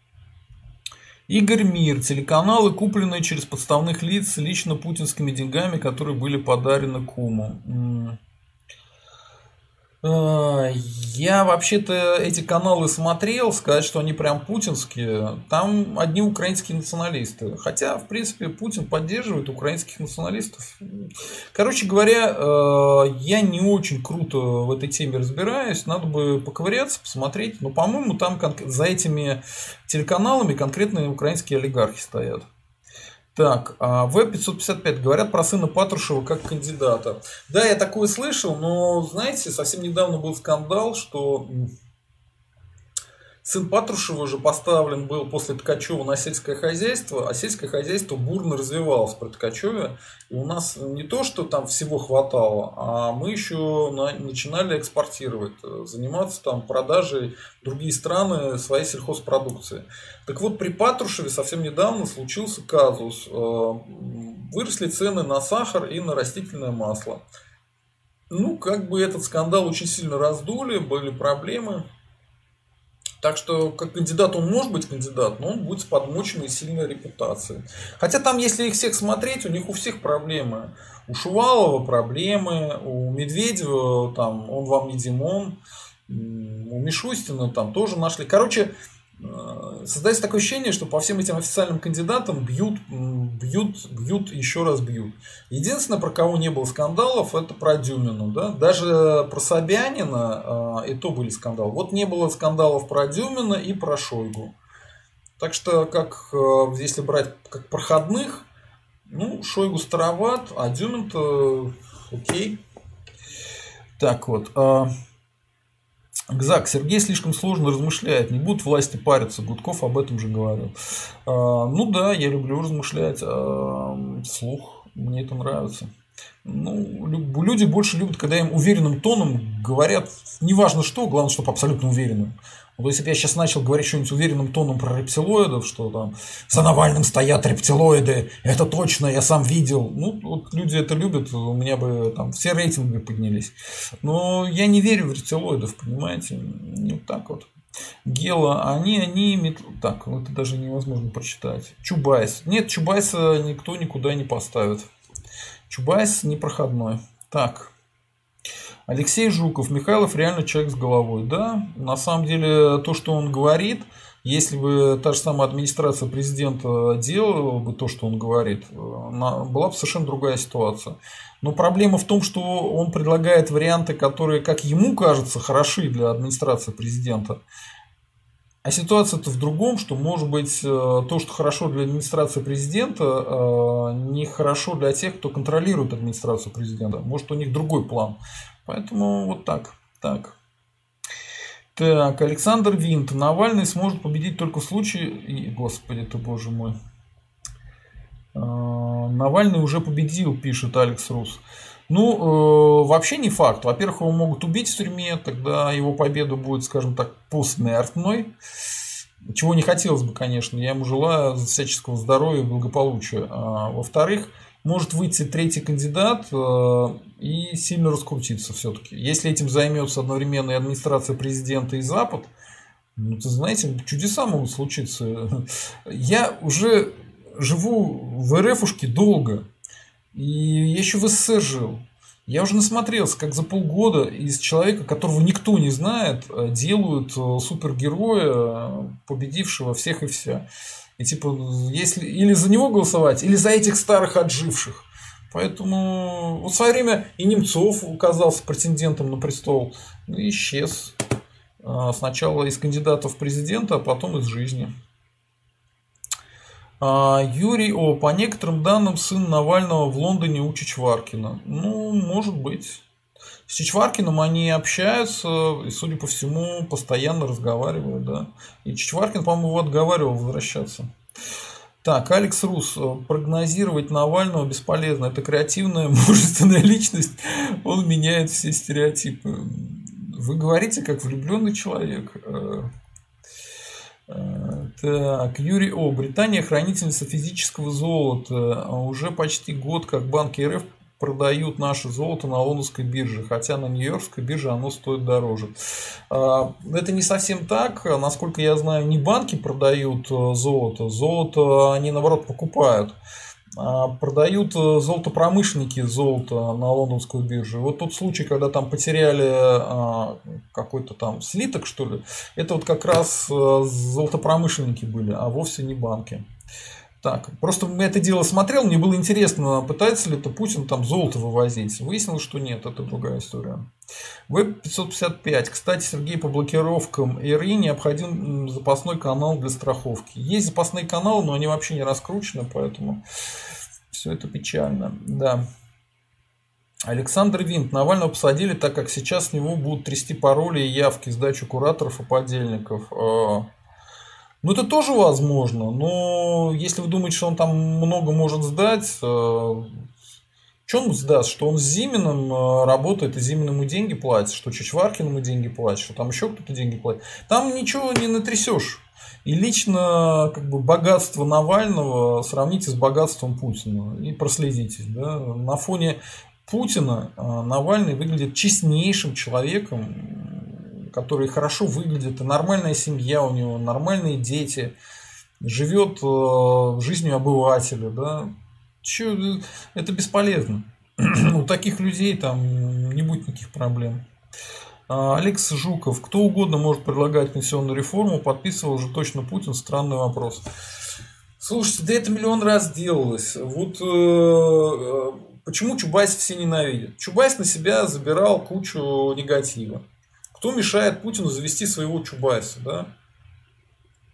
Игорь Мир. Телеканалы, купленные через подставных лиц лично путинскими деньгами, которые были подарены Куму. Э, я вообще-то эти каналы смотрел, сказать, что они прям путинские. Там одни украинские националисты. Хотя, в принципе, Путин поддерживает украинских националистов. Короче говоря, э, я не очень круто в этой теме разбираюсь. Надо бы поковыряться, посмотреть. Но, по-моему, там за этими телеканалами конкретные украинские олигархи стоят. Так, а В-555 говорят про сына Патрушева как кандидата. Да, я такое слышал, но, знаете, совсем недавно был скандал, что Сын Патрушева же поставлен был после Ткачева на сельское хозяйство, а сельское хозяйство бурно развивалось при Ткачеве. И у нас не то, что там всего хватало, а мы еще начинали экспортировать, заниматься там продажей в другие страны своей сельхозпродукции. Так вот, при Патрушеве совсем недавно случился казус. Э, выросли цены на сахар и на растительное масло. Ну, как бы этот скандал очень сильно раздули, были проблемы. Так что, как кандидат он может быть кандидат, но он будет с подмоченной сильной репутацией. Хотя там, если их всех смотреть, у них у всех проблемы. У Шувалова проблемы, у Медведева там он вам не Димон, у Мишустина там тоже нашли. Короче, создается такое ощущение, что по всем этим официальным кандидатам бьют, бьют, бьют, еще раз бьют. Единственное, про кого не было скандалов, это про Дюмину. Да? Даже про Собянина э, и то были скандалы. Вот не было скандалов про Дюмина и про Шойгу. Так что, как э, если брать как проходных, ну, Шойгу староват, а Дюмин-то окей. Так вот. Гзак, Сергей слишком сложно размышляет, не будут власти париться, Гудков об этом же говорил. А, ну да, я люблю размышлять а, вслух, мне это нравится. Ну, люди больше любят, когда им уверенным тоном говорят, неважно что, главное, чтобы абсолютно уверенным. Вот если бы я сейчас начал говорить что-нибудь уверенным тоном про рептилоидов, что там за Навальным стоят рептилоиды, это точно, я сам видел. Ну, вот люди это любят, у меня бы там все рейтинги поднялись. Но я не верю в рептилоидов, понимаете? Вот так вот. Гела, они, они, так, ну, это даже невозможно прочитать. Чубайс. Нет, Чубайса никто никуда не поставит. Чубайс непроходной. Так, Алексей Жуков, Михайлов реально человек с головой. Да, на самом деле то, что он говорит, если бы та же самая администрация президента делала бы то, что он говорит, была бы совершенно другая ситуация. Но проблема в том, что он предлагает варианты, которые, как ему кажется, хороши для администрации президента. А ситуация-то в другом, что может быть э, то, что хорошо для администрации президента, э, не хорошо для тех, кто контролирует администрацию президента. Может у них другой план. Поэтому вот так. Так. Так, Александр Винт. Навальный сможет победить только в случае... Господи ты, боже мой. А, Навальный уже победил, пишет Алекс Рус. Ну, э, вообще не факт. Во-первых, его могут убить в тюрьме, тогда его победа будет, скажем так, постмертной. Чего не хотелось бы, конечно. Я ему желаю всяческого здоровья и благополучия. А, во-вторых, может выйти третий кандидат э, и сильно раскрутиться все-таки. Если этим займется одновременно и администрация президента и Запад, ну, ты знаете, чудеса могут случиться. Я уже живу в РФушке долго, и я еще в СССР жил. Я уже насмотрелся, как за полгода из человека, которого никто не знает, э, делают э, супергероя, победившего всех и вся. И типа, если или за него голосовать, или за этих старых отживших. Поэтому в свое время и Немцов оказался претендентом на престол, ну, и исчез. А, сначала из кандидатов в президента, а потом из жизни. А, Юрий О. По некоторым данным, сын Навального в Лондоне у Чичваркина. Ну, может быть. С Чичваркиным они общаются и, судя по всему, постоянно разговаривают, да. И Чичваркин, по-моему, его отговаривал возвращаться. Так, Алекс Рус, прогнозировать Навального бесполезно. Это креативная, мужественная личность. Он меняет все стереотипы. Вы говорите, как влюбленный человек. Э, э, так, Юрий О. Британия хранительница физического золота. Уже почти год, как банки РФ продают наше золото на лондонской бирже, хотя на нью-йоркской бирже оно стоит дороже. А, это не совсем так. Насколько я знаю, не банки продают э, золото. Золото они, наоборот, покупают. А продают э, золотопромышленники золото на лондонскую биржу. Вот тот случай, когда там потеряли а, какой-то там слиток, что ли, это вот как раз э, золотопромышленники были, а вовсе не банки. Так, просто это дело смотрел, мне было интересно, пытается ли это Путин там золото вывозить. Выяснилось, что нет, это другая история. Веб-555. Кстати, Сергей, по блокировкам ИРИ необходим запасной канал для страховки. Есть запасные каналы, но они вообще не раскручены, поэтому все это печально. Да. Александр Винт. Навального посадили, так как сейчас с него будут трясти пароли и явки, сдачу кураторов и подельников. Ну, это тоже возможно, но если вы думаете, что он там много может сдать, э, что он сдаст? Что он с Зиминым э, работает, и Зиминому деньги платит, что Чичваркиному деньги платит, что там еще кто-то деньги платит. Там ничего не натрясешь. И лично как бы богатство Навального сравните с богатством Путина и проследите. Да? На фоне Путина э, Навальный выглядит честнейшим человеком, который хорошо выглядит, нормальная семья у него, нормальные дети, живет э, жизнью обывателя, да, Че, это бесполезно. У таких людей там не будет никаких проблем. А, Алекс Жуков. Кто угодно может предлагать пенсионную реформу, подписывал же точно Путин. Странный вопрос. Слушайте, да это миллион раз делалось. Вот э, э почему Чубайс все ненавидят? Чубайс на себя забирал кучу негатива. Кто мешает Путину завести своего Чубайса, да?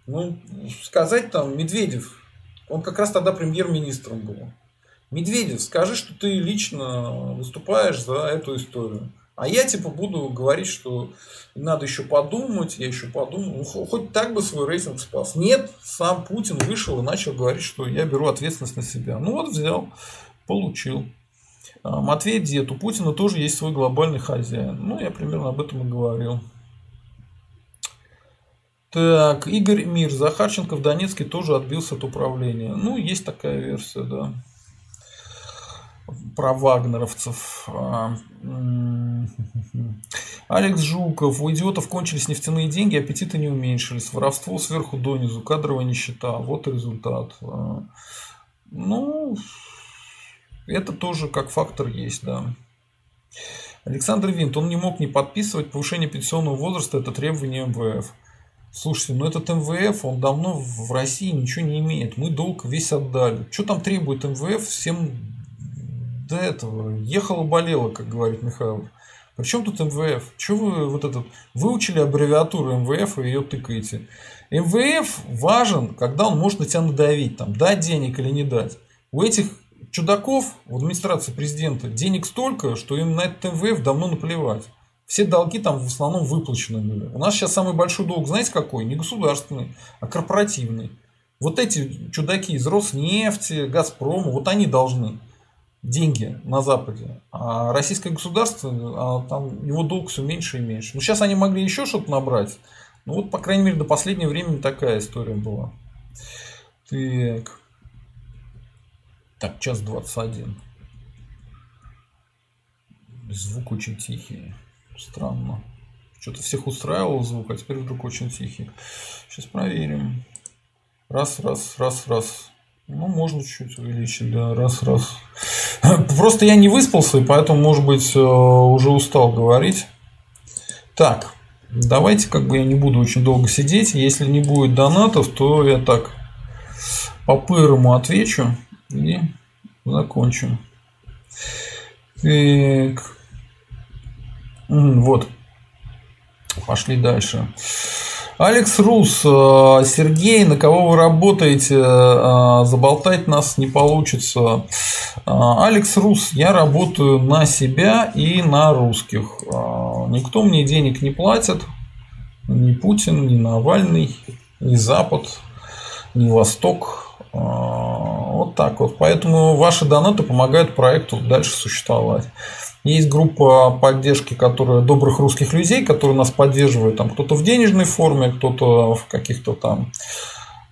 Ну, сказать там Медведев, он как раз тогда премьер-министром был. Медведев, скажи, что ты лично выступаешь за эту историю. А я типа буду говорить, что надо еще подумать, я еще подумаю. Ну, хоть так бы свой рейтинг спас. Нет, сам Путин вышел и начал говорить, что я беру ответственность на себя. Ну вот взял, получил. А, Матвей Дед, у Путина тоже есть свой глобальный хозяин. Ну, я примерно об этом и говорил. Так, Игорь Мир. Захарченко в Донецке тоже отбился от управления. Ну, есть такая версия, да. Про вагнеровцев. А, Алекс Жуков. У идиотов кончились нефтяные деньги, аппетиты не уменьшились. Воровство сверху донизу, кадровая нищета. Вот результат. А, ну, это тоже как фактор есть, да. Александр Винт, он не мог не подписывать повышение пенсионного возраста, это требование МВФ. Слушайте, ну этот МВФ, он давно в России ничего не имеет. Мы долг весь отдали. Что там требует МВФ? Всем до этого. Ехала, болела, как говорит Михаил. Причем тут МВФ? Что вы вот этот выучили аббревиатуру МВФ и ее тыкаете? МВФ важен, когда он может на тебя надавить, там, дать денег или не дать. У этих чудаков в администрации президента денег столько, что им на этот МВФ давно наплевать. Все долги там в основном выплачены были. У нас сейчас самый большой долг, знаете какой? Не государственный, а корпоративный. Вот эти чудаки из Роснефти, Газпрома, вот они должны деньги на Западе. А российское государство, а там его долг все меньше и меньше. Ну, сейчас они могли еще что-то набрать. Ну, вот, по крайней мере, до последнего времени такая история была. Так. Так, час 21. Звук очень тихий. Странно. Что-то всех устраивал звук, а теперь вдруг очень тихий. Сейчас проверим. Раз, раз, раз, раз. Ну, можно чуть увеличить, да, раз, раз. Просто я не выспался, и поэтому, может быть, э, уже устал говорить. Так, давайте, как бы я не буду очень долго сидеть. Если не будет донатов, то я так по-пырому отвечу и закончим. Так. Вот. Пошли дальше. Алекс Рус, э, Сергей, на кого вы работаете? Э, заболтать нас не получится. Э, Алекс Рус, я работаю на себя и на русских. Никто мне денег не платит. Ни Путин, ни Навальный, ни Запад, ни Восток. Вот так вот. Поэтому ваши донаты помогают проекту дальше существовать. Есть группа поддержки, которая добрых русских людей, которые нас поддерживают. Там кто-то в денежной форме, кто-то в каких-то там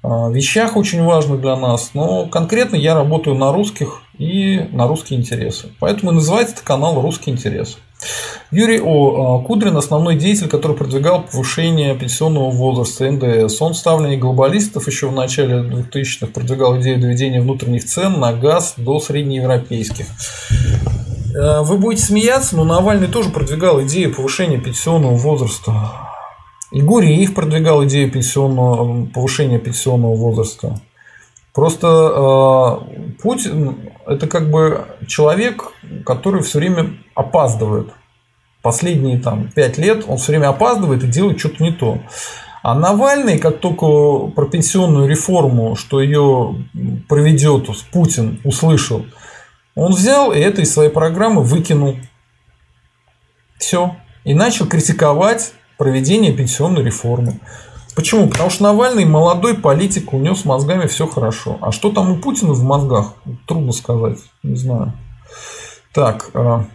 а, вещах очень важных для нас. Но конкретно я работаю на русских и на русские интересы. Поэтому и называется это канал «Русский интерес». Юрий О. А, Кудрин – основной деятель, который продвигал повышение пенсионного возраста НДС. Он ставленник глобалистов еще в начале 2000-х продвигал идею доведения внутренних цен на газ до среднеевропейских. Э, вы будете смеяться, но Навальный тоже продвигал идею повышения пенсионного возраста. И Гуриев продвигал идею пенсионного, повышения пенсионного возраста. Просто э, Путин это как бы человек, который все время опаздывает. Последние там пять лет он все время опаздывает и делает что-то не то. А Навальный, как только про пенсионную реформу, что ее проведет Путин, услышал, он взял и это из своей программы выкинул. Все. И начал критиковать проведение пенсионной реформы. Почему? Потому что Навальный молодой политик, у него с мозгами все хорошо. А что там у Путина в мозгах? Трудно сказать. Не знаю. Так. А...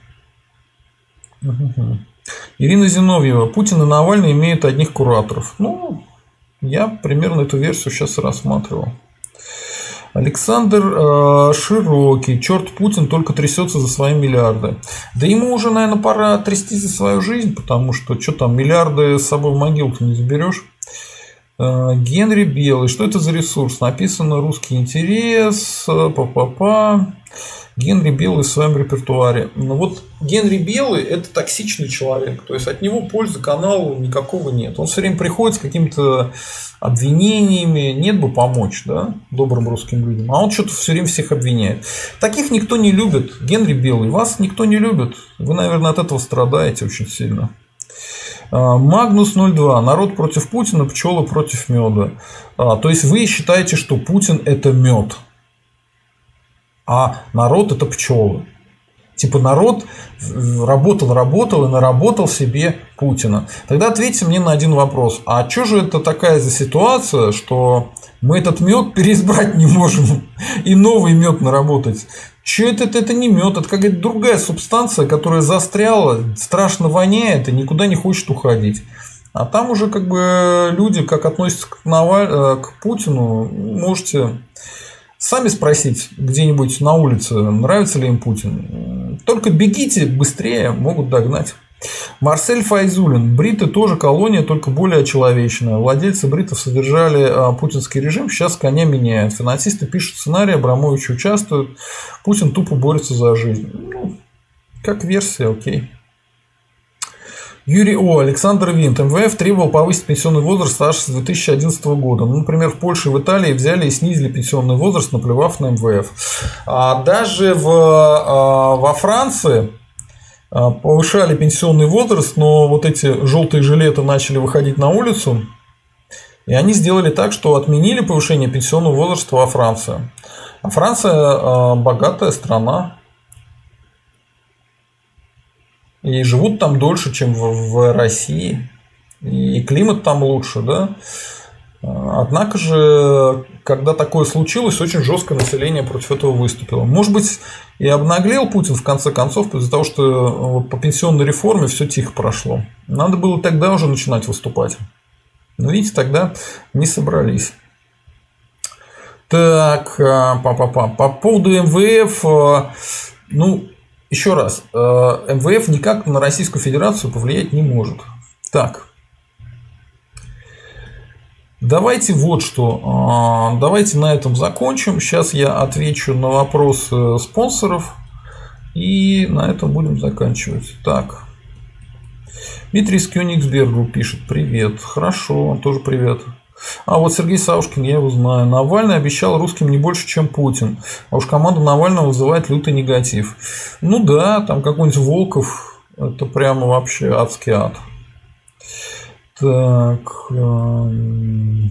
Ирина Зиновьева. Путин и Навальный имеют одних кураторов. Ну, я примерно эту версию сейчас рассматривал. Александр э, Широкий, черт Путин только трясется за свои миллиарды. Да ему уже, наверное, пора трясти за свою жизнь, потому что что там, миллиарды с собой в могилку не заберешь. Э, Генри Белый, что это за ресурс? Написано русский интерес, па-па-па. Генри Белый в своем репертуаре. Но вот Генри Белый – это токсичный человек. То есть, от него пользы каналу никакого нет. Он все время приходит с какими-то обвинениями. Нет бы помочь да, добрым русским людям. А он что-то все время всех обвиняет. Таких никто не любит. Генри Белый, вас никто не любит. Вы, наверное, от этого страдаете очень сильно. А, Магнус 02. Народ против Путина, пчелы против меда. А, то есть вы считаете, что Путин это мед а народ это пчелы. Типа народ работал, работал и наработал себе Путина. Тогда ответьте мне на один вопрос. А что же это такая за ситуация, что мы этот мед переизбрать не можем и новый мед наработать? Что это, это не мед, это какая-то другая субстанция, которая застряла, страшно воняет и никуда не хочет уходить. А там уже как бы люди, как относятся к, Наваль... Э, к Путину, можете сами спросить где-нибудь на улице, нравится ли им Путин. Только бегите быстрее, могут догнать. Марсель Файзулин. Бриты тоже колония, только более человечная. Владельцы бритов содержали а, путинский режим, сейчас коня меняют. Финансисты пишут сценарий, Абрамович участвует. Путин тупо борется за жизнь. Ну, как версия, окей. Юрий О. Александр Винт. МВФ требовал повысить пенсионный возраст аж с 2011 года. Ну, например, в Польше и в Италии взяли и снизили пенсионный возраст, наплевав на МВФ. А даже в, а, во Франции повышали пенсионный возраст, но вот эти желтые жилеты начали выходить на улицу, и они сделали так, что отменили повышение пенсионного возраста во Франции. А Франция а, богатая страна, и живут там дольше, чем в, в России, и климат там лучше, да. Однако же, когда такое случилось, очень жестко население против этого выступило. Может быть, и обнаглел Путин в конце концов из-за того, что по пенсионной реформе все тихо прошло. Надо было тогда уже начинать выступать. Но видите, тогда не собрались. Так, па -па -па. по поводу МВФ, ну, еще раз, э, МВФ никак на Российскую Федерацию повлиять не может. Так. Давайте вот что. А, давайте на этом закончим. Сейчас я отвечу на вопросы спонсоров. И на этом будем заканчивать. Так. Дмитрий из Кёнигсбергу пишет. Привет. Хорошо, тоже привет. А вот Сергей Саушкин, я его знаю. Навальный обещал русским не больше, чем Путин. А уж команда Навального вызывает лютый негатив. Ну да, там какой-нибудь Волков, это прямо вообще адский ад. Так. Эм,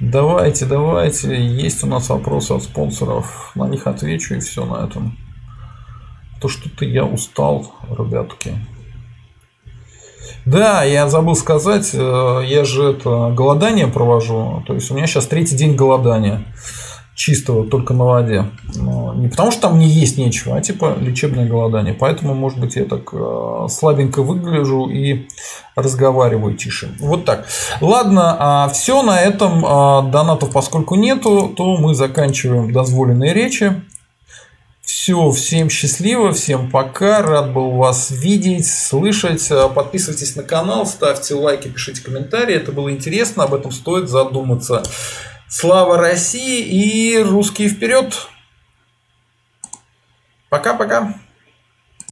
давайте, давайте. Есть у нас вопросы от спонсоров. На них отвечу и все на этом. То что-то я устал, ребятки. Да, я забыл сказать, э, я же это голодание провожу. То есть у меня сейчас третий день голодания чистого, только на воде. Но не потому, что там не есть нечего, а типа лечебное голодание. Поэтому, может быть, я так э, слабенько выгляжу и разговариваю тише. Вот так. Ладно, а все на этом а, донатов, поскольку нету, то мы заканчиваем дозволенные речи. Все, всем счастливо, всем пока, рад был вас видеть, слышать. Подписывайтесь на канал, ставьте лайки, пишите комментарии, это было интересно, об этом стоит задуматься. Слава России и русские вперед! Пока-пока!